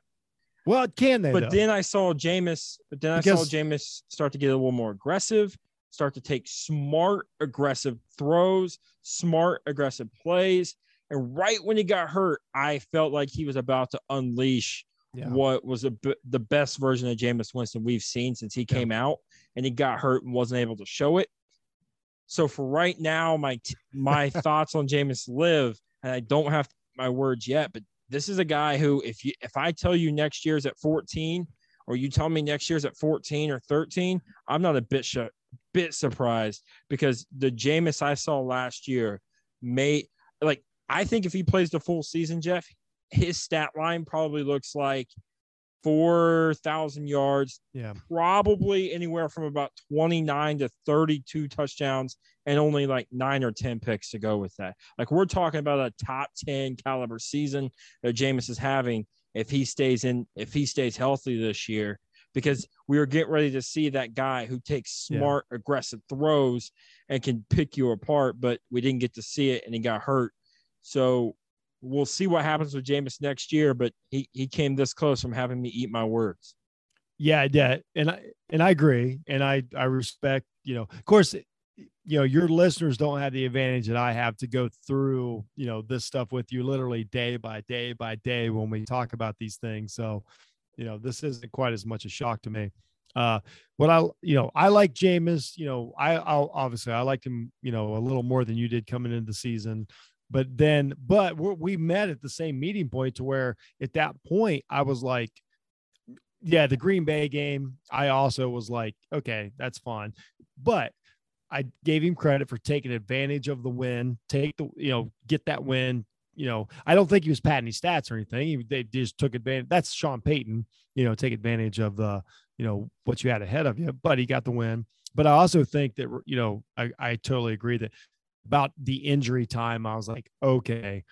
Well, can they? But though? then I saw Jameis. But then because, I saw Jameis start to get a little more aggressive, start to take smart, aggressive throws, smart, aggressive plays. And right when he got hurt, I felt like he was about to unleash yeah. what was a, the best version of Jameis Winston we've seen since he came yeah. out. And he got hurt and wasn't able to show it. So for right now, my my [laughs] thoughts on Jameis live, and I don't have my words yet, but this is a guy who, if you if I tell you next year's at 14, or you tell me next year's at 14 or 13, I'm not a bit sh- bit surprised because the Jameis I saw last year may like I think if he plays the full season, Jeff, his stat line probably looks like 4,000 yards. Yeah. Probably anywhere from about 29 to 32 touchdowns and only like nine or 10 picks to go with that. Like we're talking about a top 10 caliber season that Jameis is having if he stays in, if he stays healthy this year, because we were getting ready to see that guy who takes smart, yeah. aggressive throws and can pick you apart, but we didn't get to see it and he got hurt. So we'll see what happens with Jameis next year, but he, he came this close from having me eat my words. Yeah, yeah. And I and I agree. And I I respect, you know, of course, you know, your listeners don't have the advantage that I have to go through, you know, this stuff with you literally day by day by day when we talk about these things. So, you know, this isn't quite as much a shock to me. Uh, what I, you know, I like Jameis, you know, I, I'll obviously I liked him, you know, a little more than you did coming into the season but then but we met at the same meeting point to where at that point i was like yeah the green bay game i also was like okay that's fine but i gave him credit for taking advantage of the win take the you know get that win you know i don't think he was patting his stats or anything he, they just took advantage that's sean payton you know take advantage of the you know what you had ahead of you but he got the win but I also think that you know I, I totally agree that about the injury time, I was like, okay,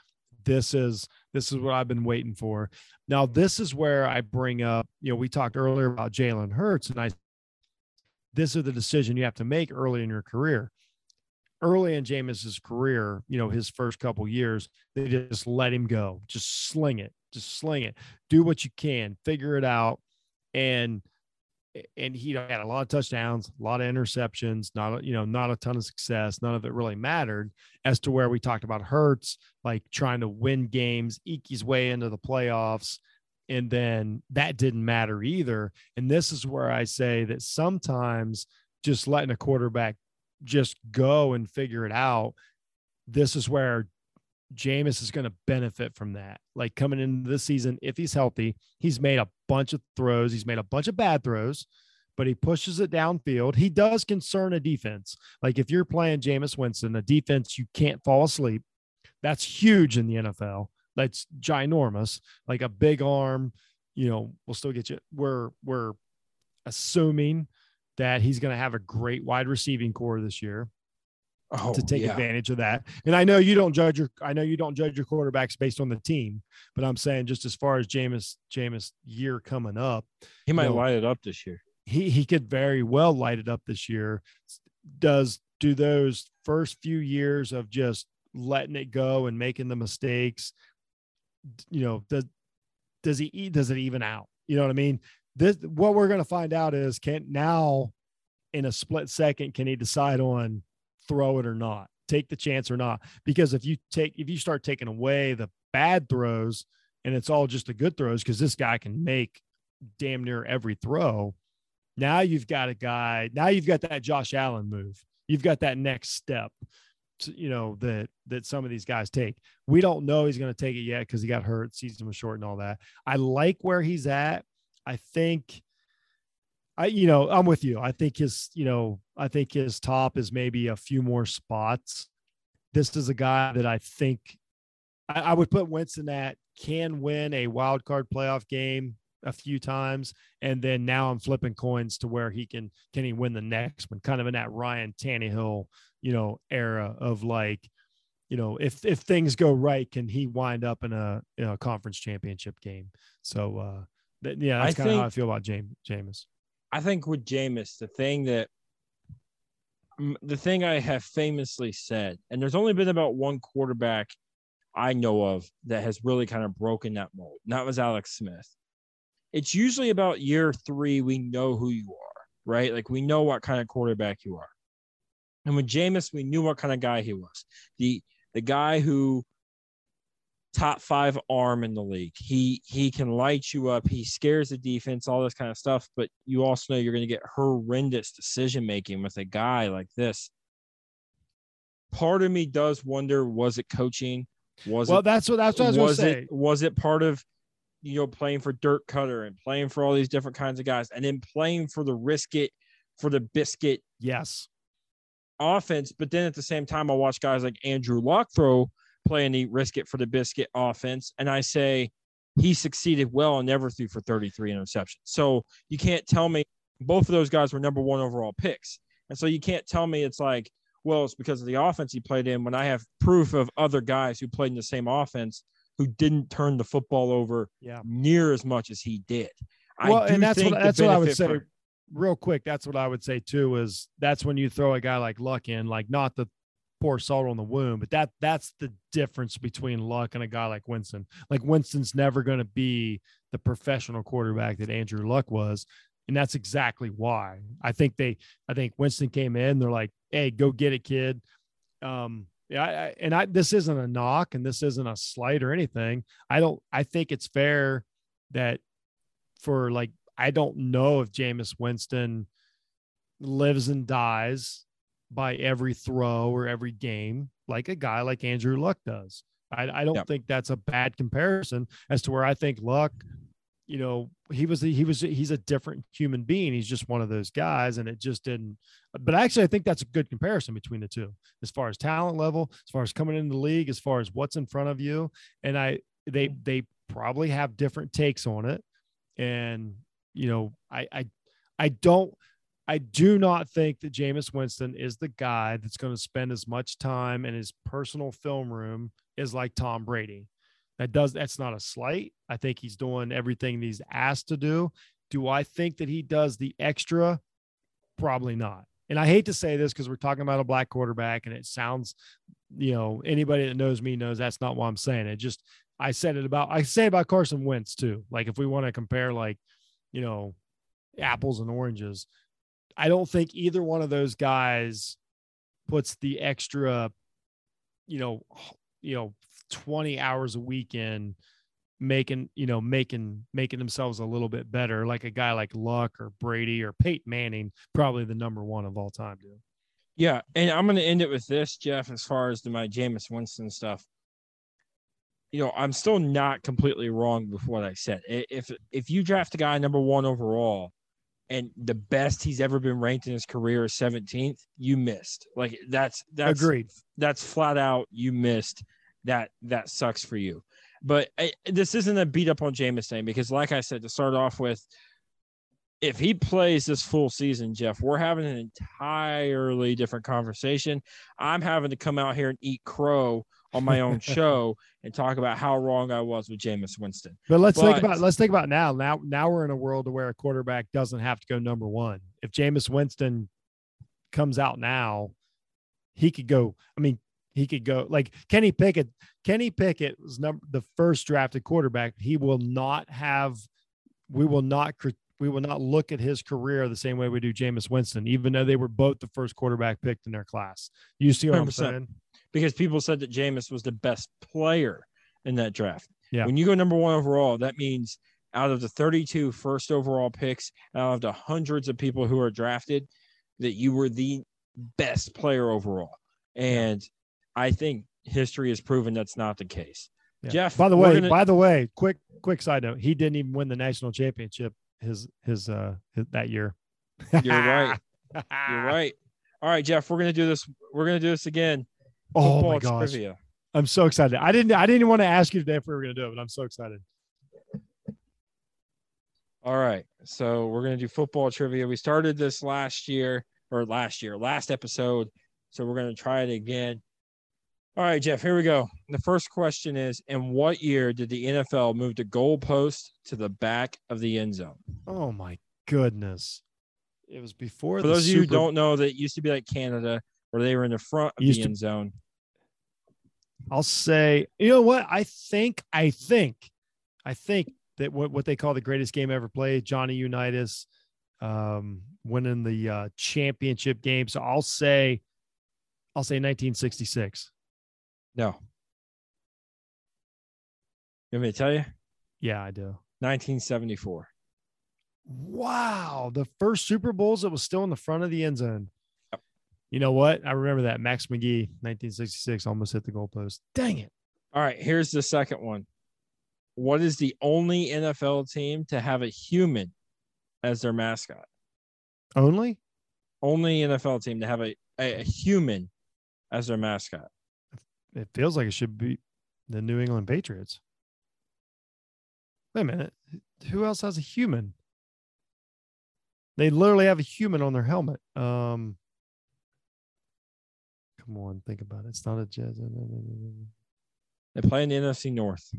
this is this is what I've been waiting for. Now, this is where I bring up, you know, we talked earlier about Jalen Hurts, and I this is the decision you have to make early in your career. Early in Jameis's career, you know, his first couple years, they just let him go, just sling it, just sling it. Do what you can, figure it out. And and he had a lot of touchdowns, a lot of interceptions, not you know, not a ton of success. None of it really mattered as to where we talked about Hurts, like trying to win games, eke his way into the playoffs. And then that didn't matter either. And this is where I say that sometimes just letting a quarterback just go and figure it out. This is where Jameis is going to benefit from that. Like coming into this season, if he's healthy, he's made a bunch of throws. He's made a bunch of bad throws, but he pushes it downfield. He does concern a defense. Like if you're playing Jameis Winston, a defense you can't fall asleep, that's huge in the NFL. That's ginormous. Like a big arm, you know, will still get you. We're we're assuming that he's going to have a great wide receiving core this year oh, to take yeah. advantage of that. And I know you don't judge your I know you don't judge your quarterbacks based on the team, but I'm saying just as far as Jameis Jameis year coming up, he might you know, light it up this year. He he could very well light it up this year. Does do those first few years of just letting it go and making the mistakes, you know, does does he does it even out? You know what I mean? This what we're gonna find out is can now in a split second can he decide on throw it or not, take the chance or not. Because if you take, if you start taking away the bad throws and it's all just the good throws, because this guy can make damn near every throw. Now you've got a guy, now you've got that Josh Allen move. You've got that next step, to, you know, that, that some of these guys take. We don't know he's going to take it yet because he got hurt, season was short and all that. I like where he's at. I think I, you know, I'm with you. I think his, you know, I think his top is maybe a few more spots. This is a guy that I think I, I would put Winston at can win a wild card playoff game a few times, and then now I'm flipping coins to where he can can he win the next one, kind of in that Ryan Tannehill, you know, era of like, you know, if if things go right, can he wind up in a, in a conference championship game? So, uh, that, yeah, that's kind of how I feel about James Jameis. I think with Jameis, the thing that the thing I have famously said, and there's only been about one quarterback I know of that has really kind of broken that mold. And that was Alex Smith. It's usually about year three, we know who you are, right? Like we know what kind of quarterback you are. And with Jameis, we knew what kind of guy he was. The the guy who top five arm in the league. He he can light you up. He scares the defense, all this kind of stuff. But you also know you're going to get horrendous decision making with a guy like this. Part of me does wonder: was it coaching? Was well, it, that's what that's what I was, was it, Was it part of you know playing for Dirk Koetter and playing for all these different kinds of guys, and then playing for the risk it for the biscuit? Yes. Offense, but then at the same time, I watch guys like Andrew Luck throw play any risk it for the biscuit offense. And I say he succeeded well and never threw for 33 interceptions. So you can't tell me both of those guys were number one overall picks. And so you can't tell me it's like, well, it's because of the offense he played in when I have proof of other guys who played in the same offense who didn't turn the football over yeah. near as much as he did. Well, and that's what that's what I would say. For, real quick, that's what I would say too. Is that's when you throw a guy like Luck in, like not the pour salt on the wound. But that that's the difference between Luck and a guy like Winston. Like Winston's never going to be the professional quarterback that Andrew Luck was. And that's exactly why. I think they I think Winston came in, they're like, hey, go get it, kid. Um, yeah, I, and I this isn't a knock and this isn't a slight or anything. I don't I think it's fair that for like I don't know if Jameis Winston lives and dies by every throw or every game like a guy like Andrew Luck does. I, I don't yep. think that's a bad comparison as to where I think Luck, you know, he was he was he's a different human being. He's just one of those guys, and it just didn't. But actually, I think that's a good comparison between the two, as far as talent level, as far as coming into the league, as far as what's in front of you. And I they they probably have different takes on it, and you know, I I I don't I do not think that Jameis Winston is the guy that's going to spend as much time in his personal film room as like Tom Brady. That does that's not a slight. I think he's doing everything he's asked to do. Do I think that he does the extra? Probably not. and I hate to say this because we're talking about a black quarterback, and it sounds, you know, anybody that knows me knows that's not what I'm saying. It just I said it about I say about Carson Wentz too. Like if we want to compare like, you know, apples and oranges, I don't think either one of those guys puts the extra, you know, you know, 20 hours a week in making, you know, making making themselves a little bit better, like a guy like Luck or Brady or Peyton Manning, probably the number one of all time, dude. Yeah, and I'm going to end it with this, Jeff. As far as the, my Jameis Winston stuff, you know, I'm still not completely wrong with what I said. If if you draft a guy number one overall, and the best he's ever been ranked in his career is 17th, you missed. Like that's that's agreed. That's flat out you missed. That that sucks for you. But I, this isn't a beat up on Jameis thing because, like I said, to start off with, if he plays this full season, Jeff, we're having an entirely different conversation. I'm having to come out here and eat crow on my own show and talk about how wrong I was with Jameis Winston. But let's but, think about let's think about now. Now now we're in a world where a quarterback doesn't have to go number one. If Jameis Winston comes out now, he could go. I mean, he could go like Kenny Pickett. Kenny Pickett was number the first drafted quarterback. He will not have. We will not. We will not look at his career the same way we do Jameis Winston, even though they were both the first quarterback picked in their class. You see what i am saying? Because people said that Jameis was the best player in that draft. Yeah. When you go number one overall, that means out of the 32 first overall picks, out of the hundreds of people who are drafted, that you were the best player overall. And I think history has proven that's not the case. Yeah. Jeff, by the way, gonna... by the way, quick quick side note, he didn't even win the national championship his his uh his, that year. You're right. [laughs] You're right. All right, Jeff, we're gonna do this. We're gonna do this again. Oh my gosh. Trivia. I'm so excited. I didn't I didn't want to ask you today if we were gonna do it, but I'm so excited. All right. So we're gonna do football trivia. We started this last year or last year, last episode. So we're gonna try it again. All right, Jeff, here we go. The first question is In what year did the NFL move the goalpost to the back of the end zone? Oh, my goodness. It was before For those Super... of you who don't know, that used to be like Canada, where they were in the front of the end zone. I'll say, you know what? I think, I think, I think that what, what they call the greatest game ever played, Johnny Unitas um, winning the uh, championship game. So I'll say, I'll say 1966. No. You want me to tell you? Yeah, I do. 1974. Wow. The first Super Bowls that was still in the front of the end zone. You know what? I remember that. Max McGee, 1966, almost hit the goalpost. Dang it. All right. Here's the second one. What is the only NFL team to have a human as their mascot? Only? Only NFL team to have a, a, a human as their mascot it feels like it should be the New England Patriots. Wait a minute. Who else has a human? They literally have a human on their helmet. Um, come on, think about it. It's not a Jazz. They play in the NFC North.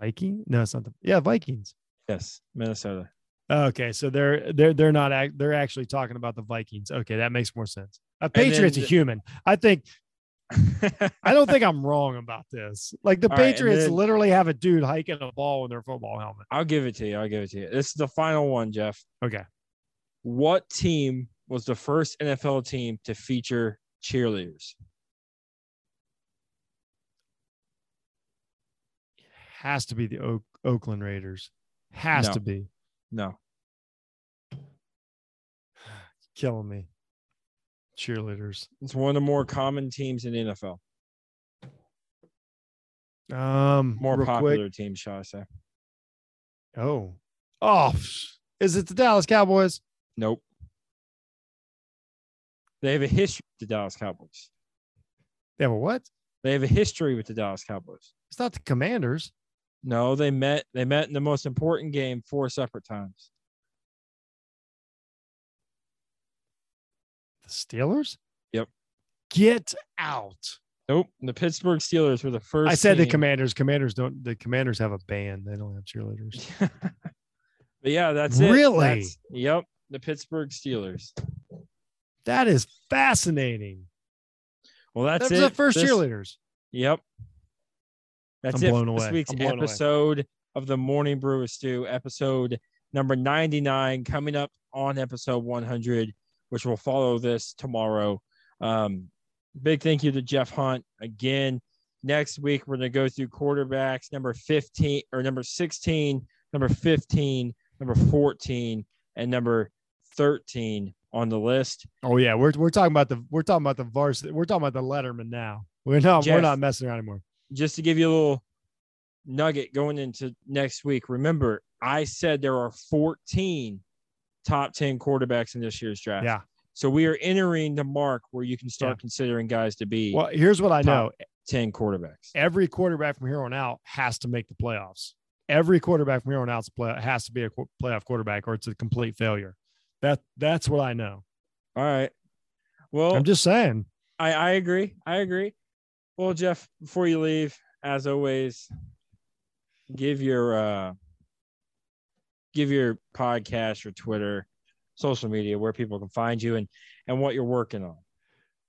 Viking? No, it's not the. Yeah, Vikings. Yes, Minnesota. Okay, so they're they're they're not they're actually talking about the Vikings. Okay, that makes more sense. A Patriot's a human. I think [laughs] I don't think I'm wrong about this. Like the Patriots right, then, literally have a dude hiking a ball in their football helmet. I'll give it to you. I'll give it to you. This is the final one, Jeff. Okay. What team was the first NFL team to feature cheerleaders? It has to be the Oak, Oakland Raiders. Has no. to be. No. [sighs] Killing me cheerleaders. It's one of the more common teams in the NFL. Um, more popular quick. teams, shall I say? Oh, oh, is it the Dallas Cowboys? Nope. They have a history with the Dallas Cowboys. They have a what? They have a history with the Dallas Cowboys. It's not the Commanders. No, they met. They met in the most important game four separate times. The Steelers? Yep. Get out. Nope. The Pittsburgh Steelers were the first. I said team. the Commanders. Commanders don't. The Commanders have a band. They don't have cheerleaders. [laughs] but yeah, that's it. Really? That's, yep. the Pittsburgh Steelers. That is fascinating. Well, that's That it. the first This- cheerleaders. Yep. That's I'm it blown for this week's blown away. episode of the Morning Brew with Stew, episode number 99, coming up on episode 100, which will follow this tomorrow. Um, big thank you to Jeff Hunt again. Next week, we're going to go through quarterbacks number 15 or number 16, number 15, number 14, and number 13 on the list. Oh yeah, we're we're talking about the we're talking about the varsity. We're talking about the Letterman now. We're not we're not messing around anymore. just to give you a little nugget going into next week, remember, I said there are 14 top 10 quarterbacks in this year's draft. Yeah. So we are entering the mark where you can start Yeah. considering guys to be Well, here's what I know: 10 quarterbacks. every quarterback from here on out has to make the playoffs. Every quarterback from here on out has to be a qu- playoff quarterback, or it's a complete failure. That that's what I know. All right. Well, I'm just saying. I, I agree. I agree. Well, Jeff, before you leave, as always, give your uh give your podcast, your Twitter, social media, where people can find you and and what you're working on.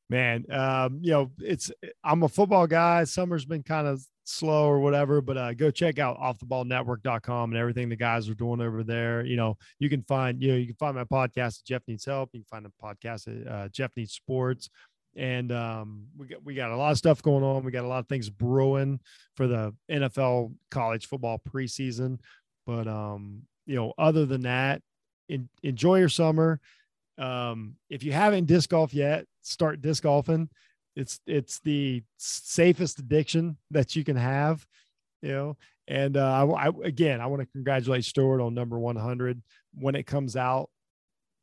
man um you know it's i'm a football guy summer's been kind of slow or whatever but uh go check out offtheballnetwork.com and everything the guys are doing over there. You know you can find you know you can find my podcast jeff needs help. You can find the podcast at uh, jeff needs sports. And um we got we got a lot of stuff going on. We got a lot of things brewing for the nfl college football preseason. But um you know other than that en- enjoy your summer. Um, if you haven't disc golf yet, start disc golfing. It's it's the safest addiction that you can have, you know. And uh, I, I again, I want to congratulate Stuart on number 100 when it comes out.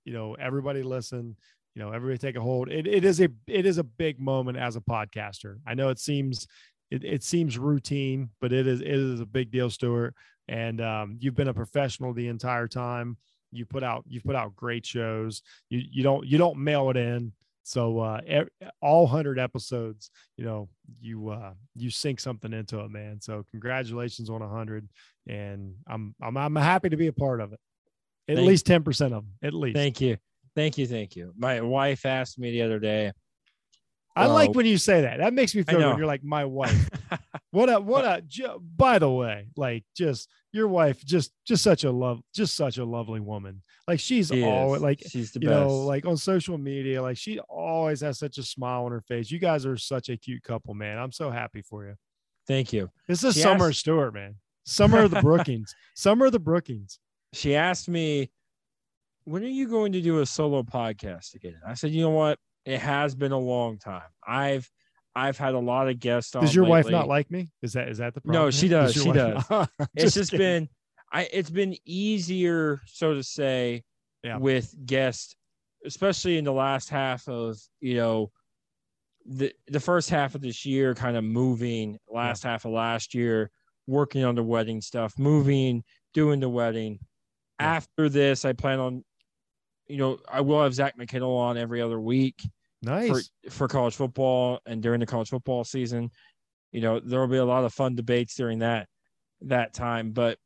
You know, everybody listen. You know, everybody take a hold. It, it is a it is a big moment as a podcaster. I know it seems it, it seems routine, but it is it is a big deal, Stuart. And um, you've been a professional the entire time you put out you've put out great shows you you don't you don't mail it in so uh all 100 episodes you know you uh you sink something into it man so congratulations on 100 and i'm i'm, I'm happy to be a part of it at Thank- least 10% of them at least Thank you. Thank you. Thank you. My wife asked me the other day. I like Oh. when you say that that makes me feel good you're like my [laughs] wife what a what a ju- by the way like just your wife just just such a love just such a lovely woman like she's She all is. like she's the you best. know, like on social media, like she always has such a smile on her face. You guys are such a cute couple, man. I'm so happy for you. Thank you. This is She Summer asked- Stuart, man. Summer of the [laughs] Brookings. Summer of the Brookings. She asked me, when are you going to do a solo podcast again? I said, you know what? It has been a long time. I've I've had a lot of guests on. Does your wife not like me? Is that is that the problem? No, she here? does, she does. [laughs] It's just kidding. been I it's been easier, so to say, Yeah. with guests, especially in the last half of you know the the first half of this year, kind of moving, last half of last year, working on the wedding stuff, moving, doing the wedding. Yeah. After this, I plan on, you know, I will have Zach McKinnell on every other week nice. for for college football and during the college football season. You know, there will be a lot of fun debates during that that time. But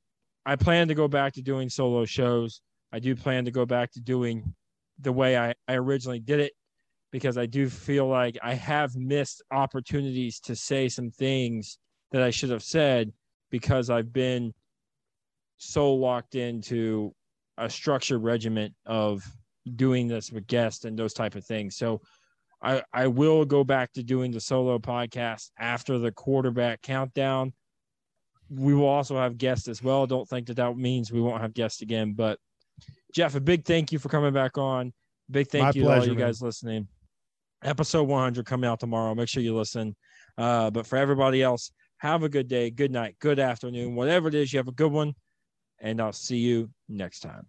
I plan to go back to doing solo shows. I do plan to go back to doing the way I, I originally did it because I do feel like I have missed opportunities to say some things that I should have said because I've been so locked into a structured regiment of doing this with guests and those type of things. So I, I will go back to doing the solo podcast after the quarterback countdown. We will also have guests as well. Don't think that that means we won't have guests again. But Jeff, a big thank you for coming back on. Big thank My you to all pleasure, you man. guys listening. Episode 100 coming out tomorrow. Make sure you listen. Uh, but for everybody else, have a good day, good night, good afternoon, whatever it is. You have a good one, and I'll see you next time.